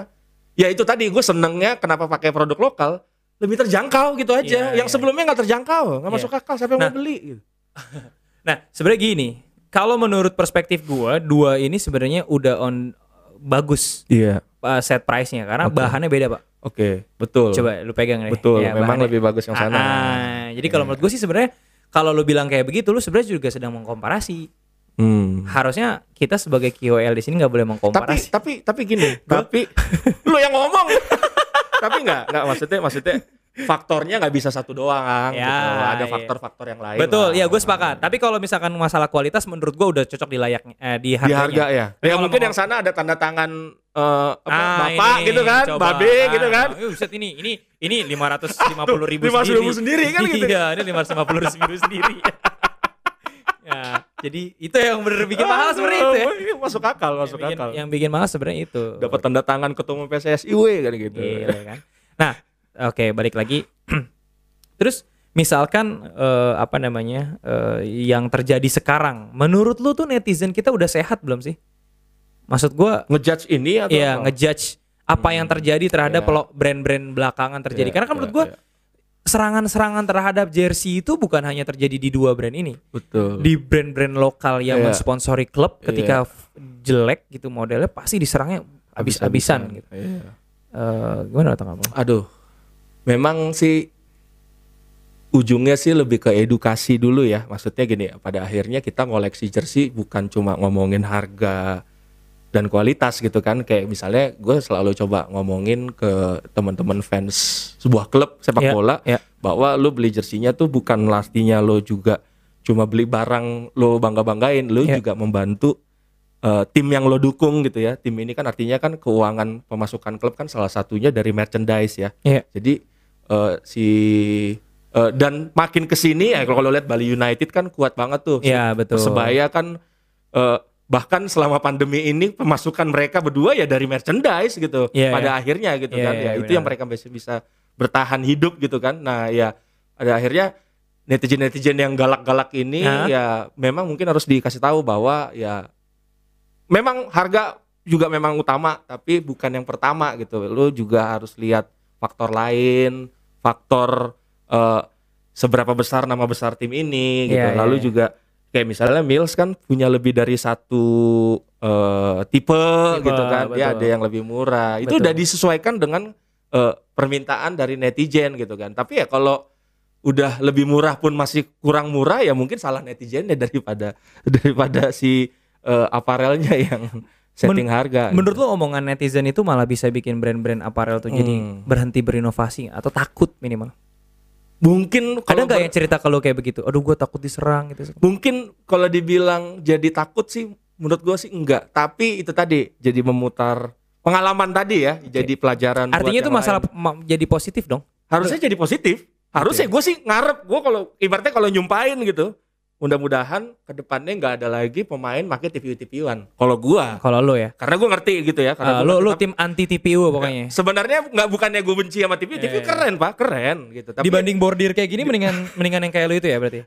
ya itu tadi gue senengnya kenapa pakai produk lokal lebih terjangkau gitu aja Iya, yang iya. sebelumnya nggak terjangkau nggak Iya. masuk akal siapa yang Nah. mau beli gitu. Nah, sebenarnya gini, kalau menurut perspektif gua, dua ini sebenarnya udah on bagus iya uh, set price-nya karena Oke. bahannya beda, Pak. oke betul Coba lu pegang deh. betul Ya, memang bahannya. lebih bagus yang sana Ah, jadi kalau Iya. menurut gue sih sebenarnya kalau lu bilang kayak begitu, lu sebenarnya juga sedang mengkomparasi. Hmm. Harusnya kita sebagai KOL di sini nggak boleh tapi mengkomparasi. tapi tapi gini tapi lu yang ngomong tapi nggak nggak maksudnya maksudnya faktornya nggak bisa satu doang Ya, gitu. ada iya. faktor-faktor yang lain Betul, lah. ya gue sepakat. Tapi kalau misalkan masalah kualitas, menurut gue udah cocok di layaknya, eh, di di harganya. harga ya. Tapi Ya kalau mungkin yang sana ada tanda tangan eh, apa, Ah, bapak ini, gitu kan, coba. babe Ah, gitu kan. oh, Buset ini, ini, ini lima ratus lima puluh ribu 550.000 sendiri kan gitu. Iya, ini lima ratus lima puluh ribu sendiri. ya, jadi itu yang bener bikin mahal sebenarnya itu ya. Iya, Masuk akal, masuk yang bikin, akal. yang bikin mahal sebenarnya itu. Dapat tanda tangan ketua PSSI we kan gitu. Gila kan. Nah, oke balik lagi. Terus misalkan eh, apa namanya eh, yang terjadi sekarang, menurut lu tuh netizen kita udah sehat belum sih? Maksud gua Ngejudge ini atau ya apa? ngejudge apa yang terjadi terhadap Iya. pelo- brand-brand belakangan terjadi. Iya, Karena kan iya, menurut gua iya. serangan-serangan terhadap jersey itu bukan hanya terjadi di dua brand ini. betul. Di brand-brand lokal yang Iya. mensponsori klub ketika f- jelek gitu modelnya pasti diserangnya habis-habisan gitu. Iya. Eh, gimana tanggapan? lo? Aduh, memang sih ujungnya sih lebih ke edukasi dulu ya. Maksudnya gini, pada akhirnya kita ngoleksi jersey bukan cuma ngomongin harga dan kualitas gitu kan. Kayak misalnya gue selalu coba ngomongin ke teman-teman fans sebuah klub sepak Iya, bola iya. bahwa lu beli jersinya tuh bukan lastinya lo juga cuma beli barang lo bangga-banggain, lo Iya. juga membantu eh, tim yang lo dukung gitu ya. Tim ini kan artinya kan keuangan pemasukan klub kan salah satunya dari merchandise ya. Iya. Jadi eh, si eh, dan makin ke sini ya kalau kalau lihat Bali United kan kuat banget tuh. Iya, betul. Persebaya kan eh, bahkan selama pandemi ini pemasukan mereka berdua ya dari merchandise gitu. Iya, pada iya. akhirnya gitu Iya, kan. iya, ya itu benar. yang mereka bisa bisa bertahan hidup gitu kan. Nah, ya pada akhirnya netizen-netizen yang galak-galak ini Hah? ya memang mungkin harus dikasih tahu bahwa ya memang harga juga memang utama tapi bukan yang pertama gitu. Lu juga harus lihat faktor lain, faktor eh, seberapa besar nama besar tim ini gitu. Iya, iya, Lalu iya. juga kayak misalnya Mills kan punya lebih dari satu eh, tipe, Tipe, gitu kan. Dia betul. ada yang lebih murah. Itu Betul. udah disesuaikan dengan eh, permintaan dari netizen gitu kan. Tapi ya kalau udah lebih murah pun masih kurang murah ya mungkin salah netizennya daripada daripada si eh, aparelnya yang setting harga. Menurut gitu. lo omongan netizen itu malah bisa bikin brand-brand aparel tuh jadi Hmm. berhenti berinovasi atau takut minimal. Mungkin Ada nggak yang cerita kalau kayak begitu? Aduh gue takut diserang gitu. mungkin kalau dibilang jadi takut sih menurut gua sih enggak tapi itu tadi jadi memutar pengalaman tadi ya jadi pelajaran buat Artinya itu masalah lain. jadi positif dong. harusnya jadi positif harusnya gue sih ngarep gue kalau ibaratnya kalau nyumpain gitu mudah-mudahan ke depannya nggak ada lagi pemain pakai TPU TPUan kalau gua Kalau lo ya. karena gue ngerti gitu ya karena gua lo ngerti, lo tim anti TPU pokoknya. sebenarnya nggak bukannya gue benci sama TPU TPU Iya. keren pak keren gitu tapi Dibanding bordir kayak gini mendingan mendingan yang kayak lo itu ya berarti.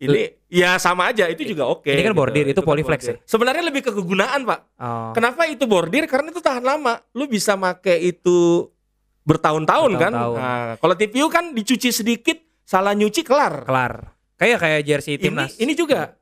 ini ya sama aja itu juga oke Ini kan gitu. bordir, itu kan polyflex bordir. ya? sebenarnya lebih ke kegunaan pak Oh. Kenapa itu bordir? Karena itu tahan lama. Lu bisa make itu bertahun-tahun kan. Bertahun-tahun. Nah, kalau TPU kan dicuci sedikit, salah nyuci kelar. Kelar. Kayak kayak jersey Ini timnas. ini juga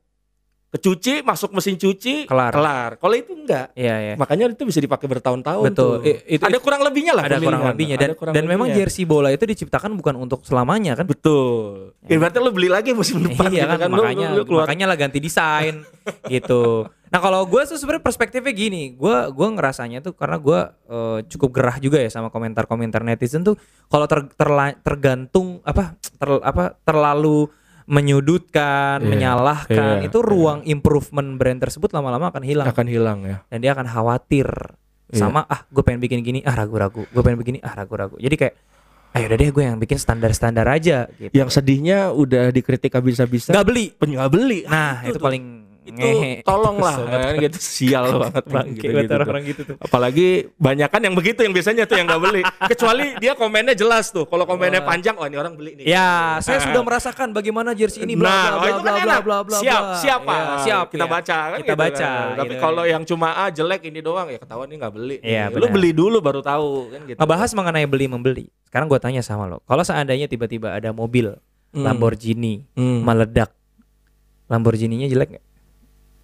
kecuci, masuk mesin cuci, Kelar. Kalau itu enggak. Iya iya. Makanya itu bisa dipakai bertahun-tahun Betul. tuh. I- itu- ada kurang lebihnya lah Ada kurang lebihnya Ada dan kurang dan memang jersey bola itu diciptakan bukan untuk selamanya kan. betul. Ibaratnya lu beli lagi musim depan iya gitu kan, makanya lu, lu keluar makanya lah ganti desain gitu. Nah kalau gue tuh sebenarnya perspektifnya gini, gue gua ngerasanya tuh karena gue eh, cukup gerah juga ya sama komentar-komentar netizen tuh kalau ter- terla- tergantung apa ter- apa terlalu menyudutkan, Iya, menyalahkan iya, itu ruang improvement brand tersebut lama-lama akan hilang akan hilang ya. dan dia akan khawatir Iya. sama ah gue pengen bikin gini ah ragu-ragu, gue pengen begini ah ragu-ragu. Jadi kayak ayo udah deh gue yang bikin standar-standar aja gitu. Yang sedihnya udah dikritik habis-habisan. Nggak beli. Nggak beli. Nah, itu itu tuh. paling itu ngehe. tolong lah Kesel kan, gitu sial banget Bangke gitu, buat gitu, tuh. orang-orang gitu tuh. apalagi banyakan yang begitu yang biasanya tuh yang nggak beli kecuali dia komennya jelas tuh kalau komennya Wah. panjang oh ini orang beli nih Ya, saya sudah merasakan bagaimana jersey ini bla nah bla oh, bla kan bla bla bla. siap siapa Ya, siap. kita ya. baca kan Kita gitu baca. kan. tapi gitu. kalau yang cuma ah jelek ini doang ya ketahuan ini nggak beli Iya, lu beli dulu baru tahu kan gitu ngebahas mengenai beli membeli. Sekarang gue tanya sama lo, kalau seandainya tiba-tiba ada mobil Hmm. Lamborghini Hmm. meledak, Lamborghini-nya jelek nggak?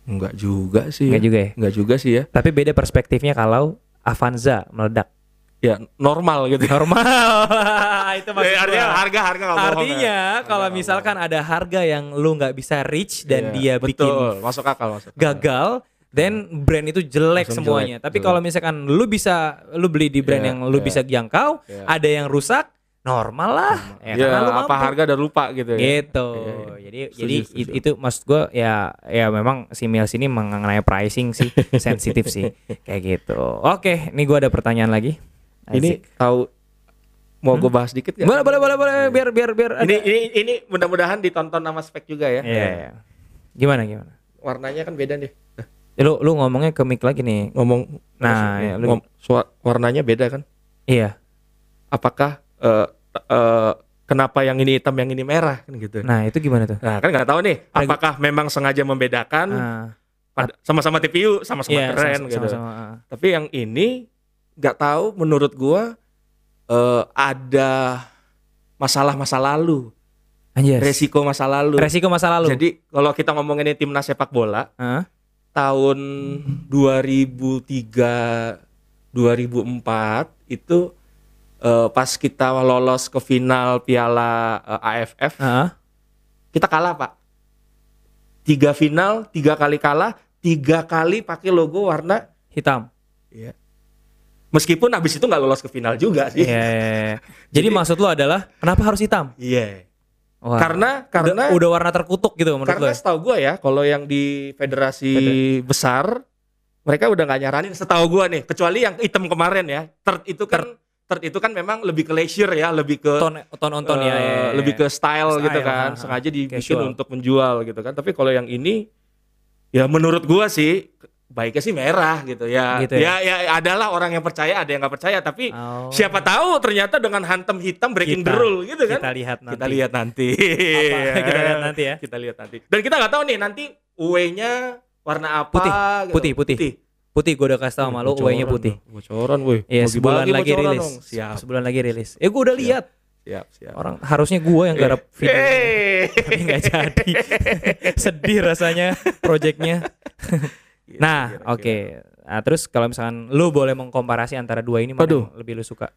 Enggak juga sih Nggak ya. juga ya. Enggak juga sih ya Tapi beda perspektifnya kalau Avanza meledak. ya normal gitu Normal. itu maksud Ya, artinya harga harga ya. Artinya Harga kalau misalkan ada harga yang lu nggak bisa reach dan Iya, dia bikin betul masuk akal masuk akal. gagal then brand itu jelek Langsung semuanya. jelek, Tapi kalau misalkan lu bisa lu beli di brand Iya, yang lu iya. bisa jangkau, Iya. ada yang rusak, normal lah. Ya, Ya, lu apa mampu. harga udah lupa gitu ya. Gitu. Iya, iya. Jadi Setuju, jadi setuju. it- itu maksud gua ya ya memang si Mills ini mengenai pricing sih sensitif sih kayak gitu. Oke, ini gua ada pertanyaan lagi. Ini Asik. tahu mau gue bahas dikit gak? boleh boleh boleh boleh biar biar biar ada. Ini ini ini mudah-mudahan ditonton sama spek juga ya. Iya, iya. Gimana gimana? Warnanya kan beda nih. Nah, Eh, Lu lu ngomongnya ke mic lagi nih. ngomong Nah, ya, lu- ngom- warnanya beda kan? Iya. Apakah eh, eh, kenapa yang ini hitam yang ini merah kan gitu? Nah, itu gimana tuh? Nah, kan nggak tahu nih, apakah memang sengaja membedakan Nah, Pada- sama-sama TPU, sama-sama Iya, keren sama- gitu. sama-sama, ah. Tapi yang ini nggak tahu menurut gua eh, ada masalah masa lalu, Anjir. resiko masa lalu. Resiko masa lalu. Jadi kalau kita ngomongin timnas sepak bola Hah? tahun 2003 2004 itu eh, pas kita lolos ke final Piala eh, AFF Heeh. kita kalah pak tiga final tiga kali kalah tiga kali pakai logo warna hitam. Iya. meskipun habis itu nggak lolos ke final juga sih Iya. iya, iya. Jadi maksud lu adalah kenapa harus hitam? Iya. Wah. karena karena udah, udah warna terkutuk gitu menurut karena lu. ya? setahu gue ya kalau yang di federasi besar mereka udah nggak nyaranin setahu gue nih kecuali yang hitam kemarin ya third itu kan third itu kan memang lebih ke leisure ya lebih ke Ton ton nonton ya, ya, ya, ya. lebih ke style, Style, gitu kan ha, ha. sengaja dibikin Casual. untuk menjual gitu kan tapi kalau yang ini ya menurut gua sih baiknya sih merah gitu ya Gitu ya ya adalah orang yang percaya ada yang nggak percaya tapi Oh. siapa tahu ternyata dengan hantam hitam breaking Kita- the rule gitu kan Kita lihat nanti. kita lihat nanti Apa? kita lihat nanti ya. kita lihat nanti dan kita nggak tahu nih nanti UE-nya warna apa Putih, gitu. putih, putih. Putih gue udah kasih tau sama lu, Bocoran UE-nya putih. bocoran woi Iya, sebulan lagi rilis. dong. siap Sebulan lagi rilis. Eh gue udah lihat. siap siap Orang harusnya gue yang garap video. Eh. Tapi nggak jadi. Sedih rasanya projectnya. Iya, Nah, oke. Nah, terus kalau misalkan lu boleh mengkomparasi antara dua ini mana Aduh. yang lebih lu suka?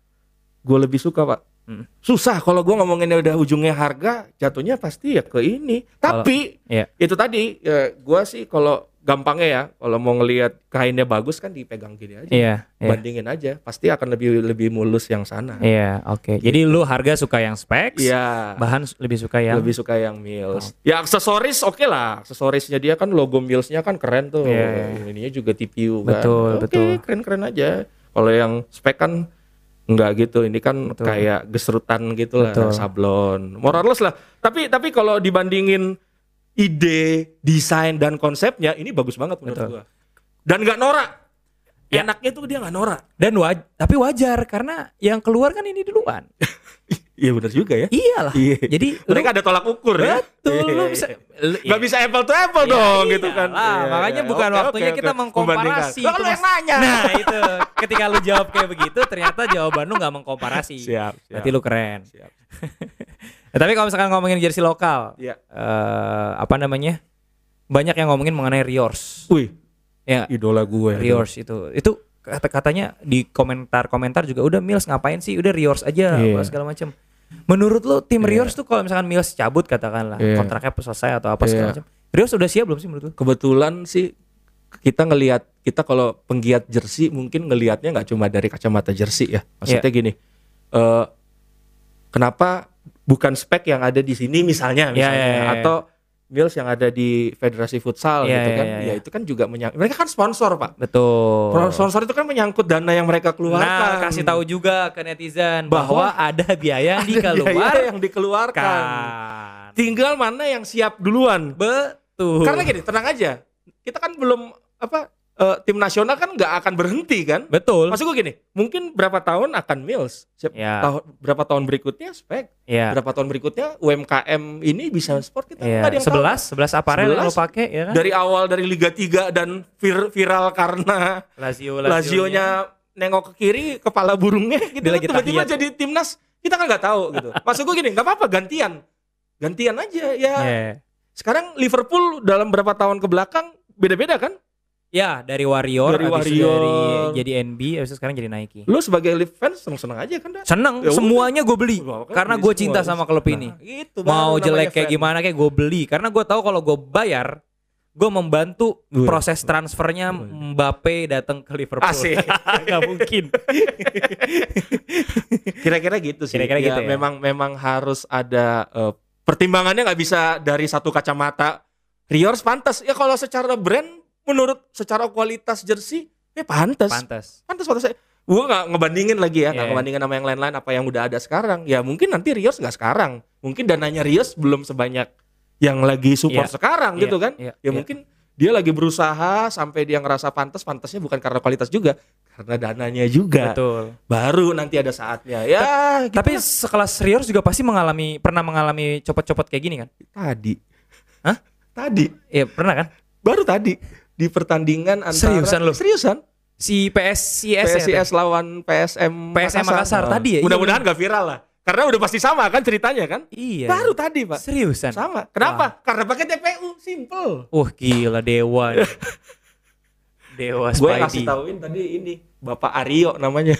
gue lebih suka pak Hmm. susah kalau gue ngomonginnya udah ujungnya harga jatuhnya pasti ya ke ini tapi Iya. itu tadi ya, gue sih kalau gampangnya ya kalau mau ngelihat kainnya bagus kan dipegang gini aja Iya, iya. bandingin aja pasti akan lebih lebih mulus yang sana Iya, oke. Jadi lu harga suka yang specs, iya bahan lebih suka yang lebih suka yang Mills ya aksesoris oke lah aksesorisnya dia kan logo Millsnya kan keren tuh Iya. ininya juga TPU kan Betul, Oke, betul. keren keren aja kalau yang spek kan Enggak gitu, ini kan Betul. kayak gesrutan gitu lah, Betul. sablon, morales lah. Tapi tapi kalau dibandingin ide, desain dan konsepnya, ini bagus banget menurut Betul. gua. Dan nggak norak. Ya. Enaknya tuh dia nggak norak. dan waj tapi wajar karena yang keluar kan ini duluan. Iya benar juga ya. Iyalah. Iya. Jadi lu Mereka ada tolak ukur ya. betul lu Iya, bisa lu- iya. bisa apple to apple Iya, dong iya gitu kan. lah, Iya, makanya iya. bukan Oke, waktunya oke, kita oke. mengkomparasi. Lu Itu yang nanya. Nah itu ketika lu jawab kayak begitu ternyata jawaban lu nggak mengkomparasi. Siap, siap. Berarti lu keren. Siap. Ya, tapi kalau misalkan ngomongin jersey lokal, Iya. eh, apa namanya? Banyak yang ngomongin mengenai Riors. Wih, Ya, idola gue. Riors itu. Itu kata katanya di komentar-komentar juga udah Mills ngapain sih? Udah Riors aja apa segala macam. Menurut lu tim Iya. Riors tuh kalau misalkan Mills cabut katakanlah Iya. kontraknya selesai atau apa segala Iya. macam. Riors udah siap belum sih menurut lu? kebetulan sih kita ngelihat kita kalau penggiat jersey mungkin ngelihatnya nggak cuma dari kacamata jersey ya maksudnya gini eh kenapa bukan spek yang ada di sini misalnya Iya, misalnya iya, iya. atau Mills yang ada di Federasi Futsal Iya, gitu iya, kan iya, ya iya. itu kan juga menyangkut mereka kan sponsor pak Betul. sponsor itu kan menyangkut dana yang mereka keluarkan Nah, kasih tahu juga ke netizen bahwa, Bahwa ada biaya yang Ada biaya dikeluarkan. yang dikeluarkan tinggal mana yang siap duluan Betul. karena gini tenang aja kita kan belum apa eh, tim nasional kan nggak akan berhenti kan betul. Maksud gue gini, mungkin berapa tahun akan Mills, siap, Ya. tahun berapa tahun berikutnya spek, Ya. berapa tahun berikutnya UMKM ini bisa sport kita nggak Ya. ada yang tahu. 11 11 aparel lo 11. pakai ya kan? Dari awal dari Liga 3 dan vir- viral karena Lazio Lazio-nya nengok ke kiri kepala burungnya gitu lagi tiba-tiba jadi timnas kita kan nggak tahu gitu. Maksud gue gini, nggak apa-apa gantian. Gantian aja ya. Ya. Sekarang Liverpool dalam berapa tahun ke belakang beda-beda kan? Ya, dari Warrior, Dari itu Warrior. dari jadi NB, habis itu sekarang jadi Nike. Lu sebagai Liv fans seneng-seneng aja kan dah. Seneng, Ya semuanya gue beli Wah, kan karena gue semua. cinta sama klub ini. Nah, itu baru Mau jelek kayak fan. gimana kayak gue beli karena gue tahu kalau gue bayar gue membantu Wih. proses transfernya Mbappe datang ke Liverpool. Asik. Gak mungkin. Kira-kira gitu sih. Kira-kira gitu ya. Memang memang harus ada eh, pertimbangannya nggak bisa dari satu kacamata. Riors pantas. Ya kalau secara brand menurut secara kualitas jersey ya pantas. Pantas. Pantas pantas. Gue nggak ngebandingin lagi ya, nggak Iya. ngebandingin sama yang lain-lain apa yang udah ada sekarang. Ya mungkin nanti Rios nggak sekarang. Mungkin dananya Rios belum sebanyak yang lagi support Iya. sekarang Iya, gitu kan. iya, ya iya. mungkin dia lagi berusaha sampai dia ngerasa pantas, pantasnya bukan karena kualitas juga, karena dananya juga. Betul. Baru nanti ada saatnya. Ya, gitu Tapi sekelas Riors juga pasti mengalami pernah mengalami copot-copot kayak gini kan? tadi. Hah? Tadi. Iya, pernah kan? Baru tadi. Di pertandingan antara Seriusan lu? Seriusan? Si PSIS, ya, PSIS lawan PSM PSM Makassar Oh. tadi ya? Iya, Mudah-mudahan gak viral lah. Karena udah pasti sama kan ceritanya kan? Iya. Baru tadi, Pak. Seriusan. Sama. Kenapa? Karena pakai TPU, simple. Wah gila dewa. dewa Gue Spidey. tauin tadi ini Bapak Aryo namanya.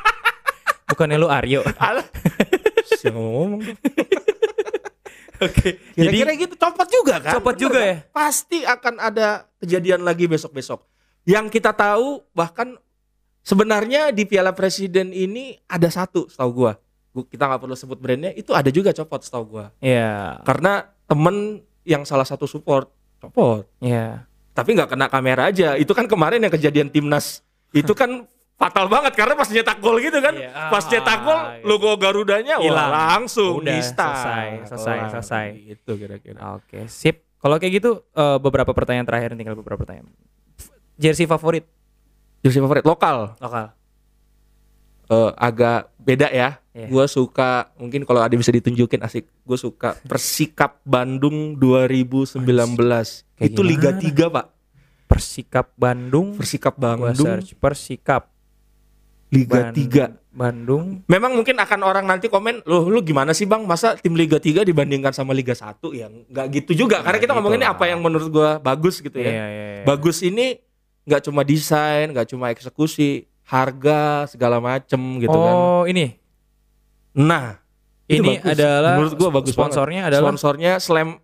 Bukannya lu Aryo. Alah. Siapa ngomong Oke. Kira-kira gitu copot juga kan? Copot Bener juga kan? ya? Pasti akan ada kejadian lagi besok-besok. Yang kita tahu bahkan sebenarnya di Piala Presiden ini ada satu setahu gua. Kita nggak perlu sebut brandnya, itu ada juga copot setahu gua. Iya. Karena temen yang salah satu support copot. Iya. Tapi nggak kena kamera aja. Itu kan kemarin yang kejadian timnas itu kan fatal banget karena pas nyetak gol gitu kan. Iya. Pas nyetak gol Ah, iya. logo Garudanya wah, Hilang. langsung Udah, nista. selesai, selesai, Kelar. selesai. Gitu kira-kira. Oke, sip. Kalau kayak gitu eh, beberapa pertanyaan terakhir tinggal beberapa pertanyaan. Jersey favorit Jersey favorit lokal lokal. eh, agak beda ya. Iya. Gue suka mungkin kalau ada bisa ditunjukin asik. Gue suka Persikap Bandung 2019. Kayak Itu Liga gimana? 3 pak. Persikap Bandung. Persikap Gua Bandung search Persikap Liga Ban- 3. Bandung. Memang mungkin akan orang nanti komen, loh lu gimana sih bang? Masa tim Liga 3 dibandingkan sama Liga 1 ya? Nggak gitu juga. Karena kita gitu ngomonginnya lah. apa yang menurut gua bagus gitu ya. Iya, iya, iya. Bagus ini nggak cuma desain, nggak cuma eksekusi, harga segala macem gitu kan. oh, ini. Nah, Ini bagus. adalah menurut gua bagus sponsornya banget. adalah sponsornya Slam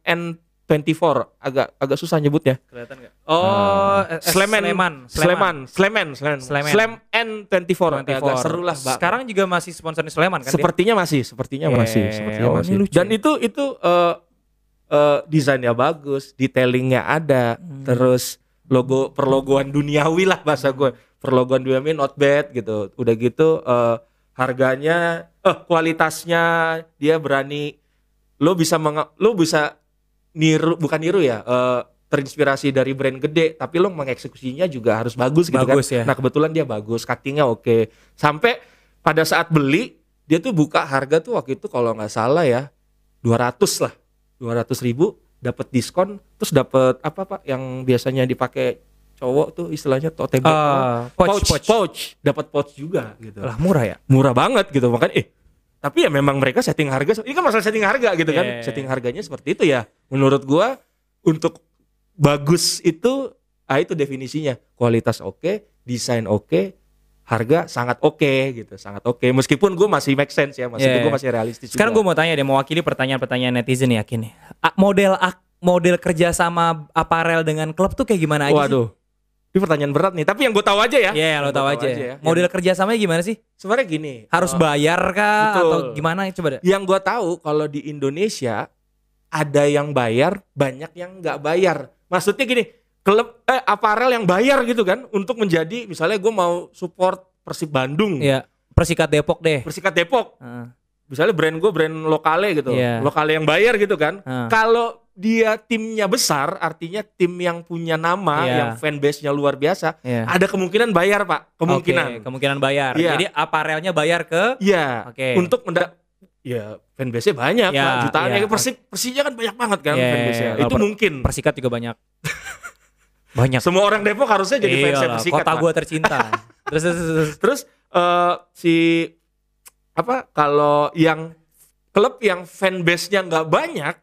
N24 agak agak susah nyebutnya. kelihatan nggak? Oh, eh, eh, Sleman, Sleman, Sleman, Sleman, Sleman, Sleman. Slam N24 agak, 24. agak seru lah. Mbak. Sekarang juga masih sponsornya Sleman kan? dia? Sepertinya masih, sepertinya Eh, masih, sepertinya oh, masih. lucu Dan ya. itu itu eh eh, desainnya bagus, detailingnya ada, Hmm. terus logo perlogoan duniawi lah bahasa gue, perlogoan duniawi not bad gitu. Udah gitu eh, harganya, eh kualitasnya dia berani, lo bisa menga- lo bisa niru, bukan niru ya, eh, terinspirasi dari brand gede, tapi lo mengeksekusinya juga harus bagus gitu Bagus kan. ya. Nah kebetulan dia bagus, cuttingnya oke. Sampai pada saat beli dia tuh buka harga tuh waktu itu kalau nggak salah ya 200 lah, 200 ribu dapat diskon, terus dapat apa pak yang biasanya dipakai cowok tuh istilahnya tote bag, Ah, pouch, pouch, pouch. dapat pouch juga gitu. Lah murah ya? Murah banget gitu makanya eh tapi ya memang mereka setting harga ini kan masalah setting harga gitu kan Iya. setting harganya seperti itu ya menurut gua untuk bagus itu ah itu definisinya kualitas oke desain oke harga sangat oke gitu sangat oke meskipun gua masih make sense ya masih Iya. gua masih realistis Sekarang gue juga. mau tanya deh, mewakili pertanyaan-pertanyaan netizen nih yakin nih. A- model ak- model kerja sama aparel dengan klub tuh kayak gimana aja sih? waduh ini pertanyaan berat nih tapi yang gue tahu aja ya Iya, lo Yang tahu gua aja. ya. Model kerjasamanya gimana sih? sebenarnya gini Harus eh, bayar kah betul. atau gimana? Coba deh. yang gua tahu kalau di Indonesia ada yang bayar banyak yang nggak bayar maksudnya gini klub eh aparel yang bayar gitu kan untuk menjadi misalnya gue mau support Persib Bandung Iya, Persikat Depok deh. Persikat Depok Heeh. misalnya brand gue brand lokale gitu Iya. lokale yang bayar gitu kan Heeh. kalau dia timnya besar artinya tim yang punya nama Iya. yang fanbase-nya luar biasa Iya. ada kemungkinan bayar pak kemungkinan Oke, kemungkinan bayar. Iya. Jadi aparelnya bayar ke Iya, Oke. untuk menda ya fanbase-nya banyak, Ya, Pak. jutaan ya. ya. Persib Persija kan banyak banget kan Ya, fanbase-nya. ya, Itu per- mungkin. Persikat juga banyak. banyak. Semua orang Depok harusnya jadi fans Iyalah, Persikat. kota gua tercinta. terus terus terus. terus. Eh, si apa kalau yang klub yang fanbase-nya nggak banyak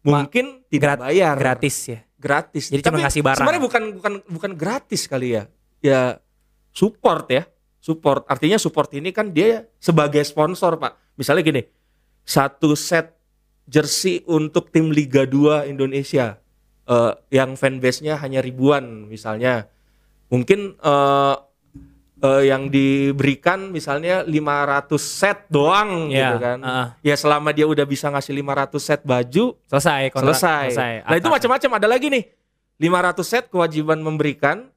mungkin tidak grat- bayar Gratis ya. gratis. Jadi cuma Tapi ngasih barang. Sebenarnya bukan bukan bukan gratis kali ya. Ya support ya. Support. Artinya support ini kan dia sebagai sponsor, Pak. Misalnya gini. Satu set jersey untuk tim Liga 2 Indonesia eh, yang fanbase-nya hanya ribuan misalnya. Mungkin eh, eh, yang diberikan misalnya 500 set doang Iya, gitu kan. heeh. Ya selama dia udah bisa ngasih 500 set baju, Selesai kontrak. selesai. Nah itu macam-macam ada lagi nih. 500 set kewajiban memberikan.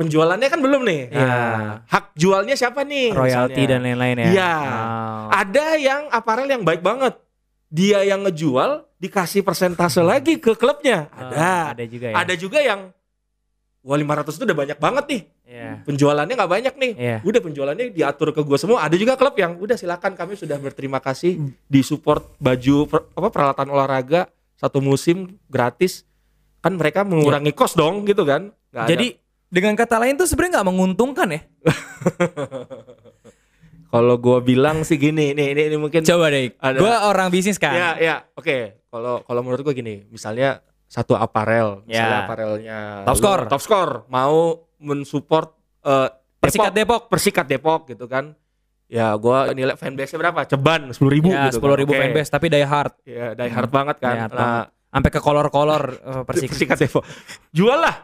Penjualannya kan belum nih. Iya. Nah, hak jualnya siapa nih? royalti misalnya? dan lain-lain ya. Iya. Oh. Ada yang aparel yang baik banget. Dia yang ngejual dikasih persentase lagi ke klubnya. Oh, Ada. ada juga ya. Ada juga yang Wah 500 itu udah banyak banget nih. Iya. Penjualannya nggak banyak nih. Iya. Udah penjualannya diatur ke gua semua. Ada juga klub yang udah silakan kami sudah berterima kasih disupport baju per- apa peralatan olahraga satu musim gratis kan mereka mengurangi cost dong gitu kan. Ada- Jadi dengan kata lain tuh sebenarnya nggak menguntungkan ya. kalau gua bilang sih gini, nih ini, ini mungkin Coba deh. Ada. Gua orang bisnis kan. Ya, ya, oke. Kalau kalau menurut gua gini, misalnya satu aparel, misalnya Ya. aparelnya Top lu- score. top score mau mensupport eh, Persikat Depok. Persikat Depok gitu kan. Ya, gua nilai fanbase berapa? Ceban 10.000 ribu Ya, gitu. sepuluh ribu kan. Oke. fanbase tapi die hard. Ya, die hard banget kan. Nah. Sampai ke kolor-kolor persikat. Persikat Depok. Jual lah.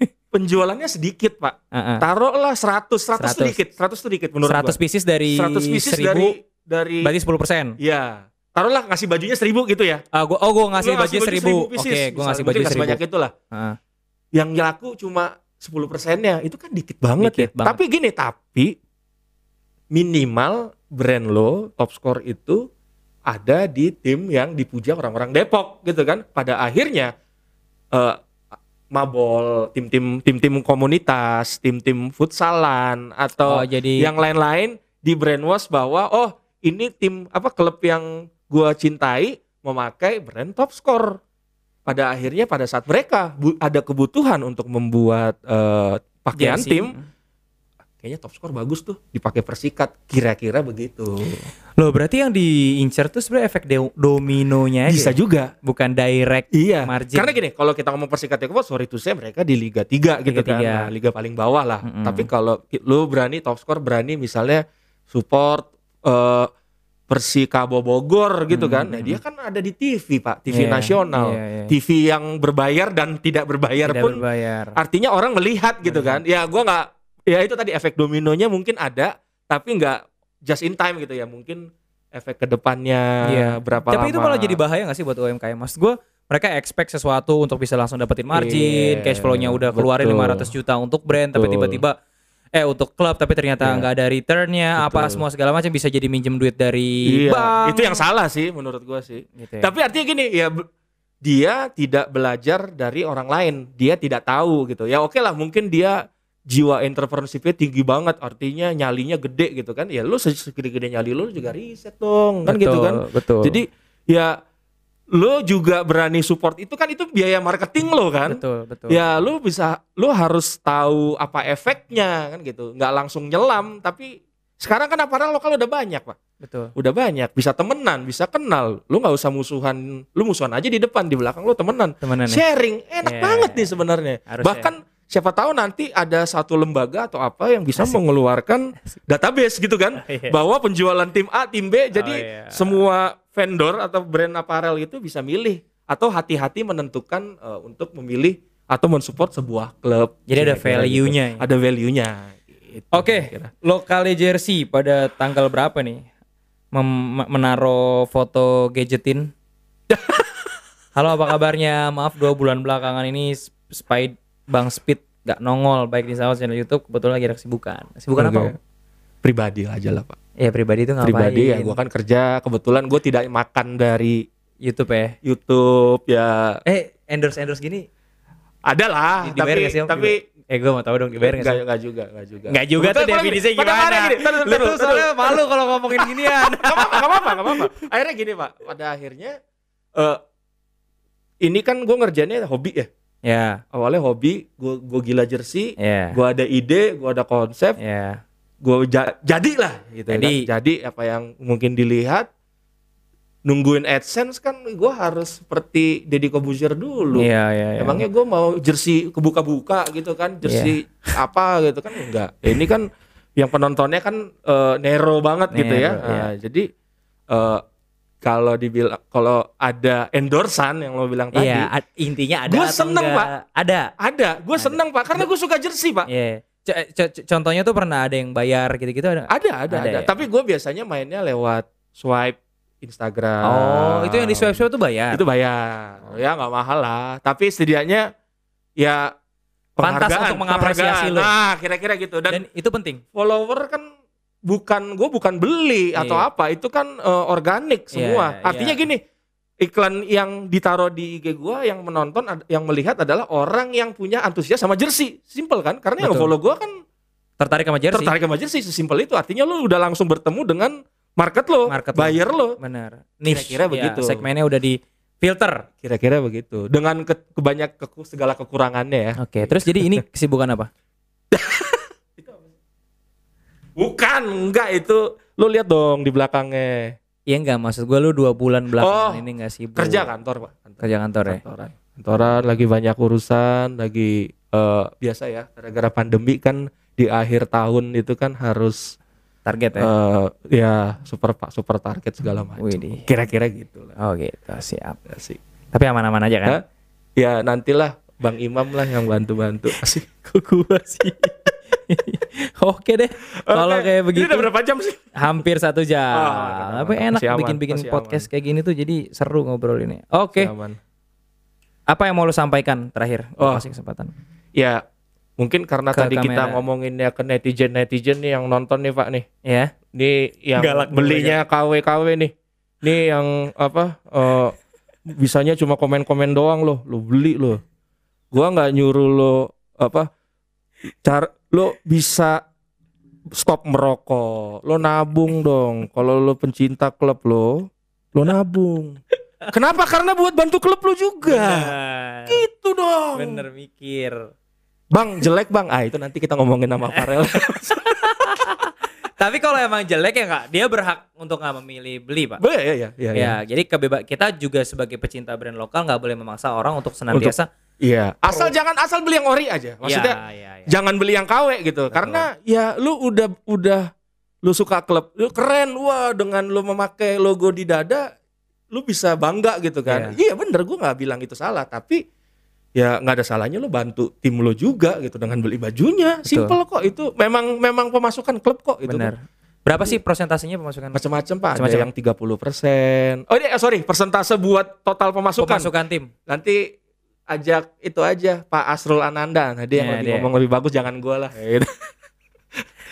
Penjualannya sedikit, Pak. Heeh. Taruhlah 100, 100, 100. tuh dikit. 100 tuh dikit menurut 100 gua. pieces dari 100 pieces 1000 dari dari berarti 10%. ya. Taruhlah ngasih bajunya 1000 gitu ya. Ah, gua oh gua ngasih Lu baju 1000. pieces, Oke, gua misalnya. ngasih baju kasih 1000. banyak itulah. Heeh. Yang laku cuma 10 persennya. Itu kan dikit banget Dikit ya. banget. Tapi gini, tapi minimal brand lo top score itu ada di tim yang dipuja orang-orang Depok gitu kan. Pada akhirnya eh mabol, tim-tim tim-tim komunitas, tim-tim futsalan atau Oh, jadi yang lain-lain di brainwash bahwa oh ini tim apa klub yang gua cintai memakai brand top score. Pada akhirnya pada saat mereka ada kebutuhan untuk membuat eh, pakaian jersey. tim, kayaknya top score bagus tuh dipakai persikat. Kira-kira begitu. Loh, berarti yang diincar tuh sebenarnya efek de- dominonya aja. Bisa ya? juga. Bukan direct Iya. margin. Karena gini, kalau kita ngomong persikat Depok, sorry to say mereka di Liga 3 gitu Liga kan. tiga. Nah, Liga paling bawah lah. Mm-mm. Tapi kalau lu berani top score berani misalnya support eh Persikabo Bogor gitu kan. Nah, dia kan ada di TV, Pak, TV Iya, nasional. iya, iya. TV yang berbayar dan tidak berbayar Tidak pun berbayar. artinya orang melihat gitu kan. Ya gua nggak ya itu tadi efek dominonya mungkin ada tapi nggak just in time gitu ya. Mungkin efek ke depannya Iya. berapa Tapi lama. itu malah jadi bahaya gak sih buat UMKM? Mas gue mereka expect sesuatu untuk bisa langsung dapetin margin, Iya, cash flow-nya udah keluarin betul. 500 juta untuk brand, tapi Betul. tiba-tiba eh untuk klub tapi ternyata Iya. nggak ada returnnya, apa Betul. semua segala macam bisa jadi minjem duit dari Iya, bank. itu yang salah sih menurut gua sih. Gitu ya. Tapi artinya gini, ya dia tidak belajar dari orang lain, dia tidak tahu gitu. Ya oke lah, mungkin dia jiwa entrepreneurship tinggi banget, artinya nyalinya gede gitu kan. Ya lu se- segede-gede nyali lu juga riset dong, kan gitu kan. Betul. Jadi ya lu juga berani support itu kan itu biaya marketing lo kan. betul, betul. Ya lu bisa lu harus tahu apa efeknya kan gitu. nggak langsung nyelam tapi sekarang kan aparel lokal udah banyak, Pak betul. udah banyak bisa temenan bisa kenal lu nggak usah musuhan lu musuhan aja di depan di belakang lu temenan Temenan ya. sharing enak Iya. banget nih sebenarnya Harus bahkan siapa tahu nanti ada satu lembaga atau apa yang bisa mengeluarkan database gitu kan Iya. bahwa penjualan tim A tim B jadi iya. semua vendor atau brand apparel itu bisa milih atau hati-hati menentukan eh, untuk memilih atau mensupport sebuah klub Jadi ada Kira-kira value-nya ya. ada value-nya Gitu, Oke, kira-kira. lokal jersey pada tanggal berapa nih? Mem- menaruh foto gadgetin. Halo, apa kabarnya? Maaf dua bulan belakangan ini Sp- Spide Bang Speed gak nongol baik di salah channel YouTube kebetulan lagi ada kesibukan. Kesibukan apa? Oke. Om? pribadi aja lah pak Ya pribadi itu ngapain? pribadi ya gue kan kerja kebetulan gue tidak makan dari YouTube ya. YouTube ya Eh endorse endorse gini ada lah di- tapi sih Om? tapi eh gue mau tahu dong dibayar nggak sih? nggak juga nggak juga Nggak juga tuh definisinya gimana? Lu tuh soalnya malu kalau ngomongin ginian. nggak apa-apa nggak apa-apa akhirnya gini pak pada akhirnya eh ini kan gue ngerjainnya hobi ya ya, awalnya hobi gue gue gila jersey ya, gue ada ide gue ada konsep ya. gue jadi lah gitu ya Jadi. kan. jadi apa yang mungkin dilihat nungguin AdSense kan gue harus seperti Deddy Kobuzier dulu Iya, iya, iya. emangnya gue mau jersey kebuka-buka gitu kan jersey Iya. apa gitu kan enggak ini kan yang penontonnya kan eh, narrow banget gitu ya iya. Nah, jadi eh, kalau dibilang kalau ada endorsan yang lo bilang tadi Iya, intinya ada atau seneng, enggak? Pak. Ada. ada gue seneng pak karena gue suka jersey pak Iya. Co- co- co- contohnya tuh pernah ada yang bayar gitu-gitu ada. Ada, ada, Ada ada. ya? Tapi gue biasanya mainnya lewat swipe Instagram. Oh, itu yang di swipe swipe tuh bayar. Itu bayar. Ya nggak mahal lah. Tapi setidaknya ya Pantas untuk mengapresiasi lo. Nah, kira-kira gitu. Dan, Dan itu penting. follower kan bukan gue bukan beli atau Iya. apa. Itu kan eh, organik semua. Iya, Artinya iya. gini, iklan yang ditaruh di IG gua yang menonton yang melihat adalah orang yang punya antusias sama jersey. Simple kan? Karena yang Betul. follow gua kan Tertarik sama jersey. tertarik sama jersey sesimpel itu artinya lu udah langsung bertemu dengan market lo Market buyer lo Benar. Kira-kira Ya, begitu. segmennya udah di Filter. Kira-kira begitu. Dengan ke, kebanyak keku- segala kekurangannya ya. Oke, terus jadi ini kesibukan apa? Bukan, enggak itu. Lu lihat dong di belakangnya. Iya enggak maksud gue lu dua bulan belakangan Oh, ini enggak sibuk. Kerja kantor, Pak. Kantor. Kerja kantor ya. Kantoran. Kantoran lagi banyak urusan, lagi eh, biasa ya. Gara-gara pandemi kan di akhir tahun itu kan harus Target ya. eh, ya super pak super target segala macam. Kira-kira gitu lah. Oh gitu, siap. Ya sih. Tapi aman-aman aja kan? Hah? Ya nantilah Bang Imam lah yang bantu-bantu. Asik. Kok gua sih? Oke deh. Kalau kayak begitu Ini udah berapa jam sih? hampir satu jam. Oh, aman, Tapi aman. enak aman, bikin-bikin podcast kayak gini tuh jadi seru ngobrol ini. Oke. Aman. Apa yang mau lu sampaikan terakhir? Oh. Kasih kesempatan. Ya mungkin karena Ke tadi kita kamera. ngomonginnya ke netizen netizen nih yang nonton nih Pak nih. Ya. Nih yang Galak belinya KW-KW nih. Nih yang apa? eh bisanya cuma komen-komen doang loh. Lu beli loh. Gua nggak nyuruh lo apa? Cara lo bisa stop merokok. Lo nabung dong. Kalau lo pencinta klub lo, lo nabung. Kenapa? Karena buat bantu klub lo juga. Bener. Gitu dong. Bener mikir. Bang jelek bang. Ah itu nanti kita ngomongin sama Farel. Tapi kalau emang jelek ya nggak, dia berhak untuk nggak memilih beli, Pak. Boleh ya ya ya. Ya, jadi kebeba kita juga sebagai pecinta brand lokal nggak boleh memaksa orang untuk senantiasa Iya. Asal jangan asal beli yang ori aja. Maksudnya Ya, ya, ya. jangan beli yang KW gitu. Karena ya lu udah udah lu suka klub, lu keren wah dengan lu memakai logo di dada, lu bisa bangga gitu kan. Iya bener gue nggak bilang itu salah, tapi ya nggak ada salahnya lu bantu tim lu juga gitu dengan beli bajunya. Betul. Simple kok itu. Memang memang pemasukan klub kok itu. Bener. Berapa sih prosentasenya pemasukan Macam-macam Pak, ada Macam-macam. yang 30%. Oh, ini eh, sorry, persentase buat total pemasukan. pemasukan tim? Nanti ajak itu aja Pak Asrul Ananda. Nah, dia yang Iya, lebih dia. ngomong lebih bagus jangan gua lah. Gitu.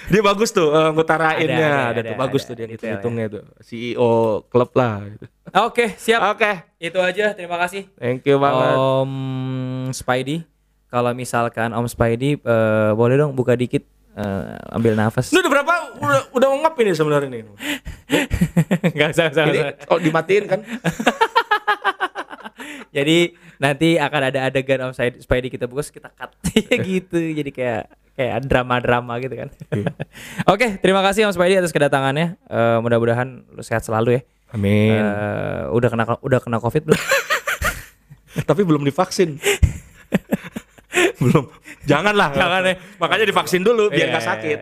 dia bagus tuh eh, ngutarainnya. Ada, Ada, ada, tuh ada, bagus ada tuh dia detailnya. hitung-hitungnya tuh. CEO klub lah gitu. Oke, siap. Oke, Itu aja. Terima kasih. thank you banget. Om Spidey. Kalau misalkan Om Spidey eh, boleh dong buka dikit eh, ambil nafas. Lu udah berapa udah udah ngap ini sebenarnya nih. Enggak usah, usah, Ini usah. oh dimatiin kan? Jadi nanti akan ada adegan Om Spidey- kita terus kita cut gitu. Jadi kayak kayak drama-drama gitu kan. Iya. Oke, terima kasih Om Spidey atas kedatangannya. Eh, mudah-mudahan lu sehat selalu ya. Amin. Eh, udah kena udah kena Covid belum? Tapi belum divaksin. belum. Janganlah. Jangan ya. Makanya divaksin dulu biar Iya, nggak sakit.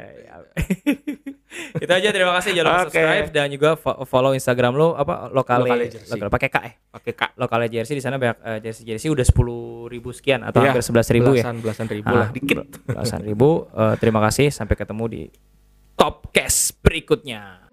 Itu aja terima kasih jangan lupa Oke. subscribe dan juga fo- follow Instagram lo apa Jersey. lokal pakai K eh. Pakai kak. Lokale jersey di sana banyak eh, jersey jersey udah sepuluh ribu sekian atau Iya, hampir sebelas ribu ya. Belasan belasan ribu Ah, lah. Dikit. bel- Belasan ribu. Eh, terima kasih sampai ketemu di Top Cast berikutnya.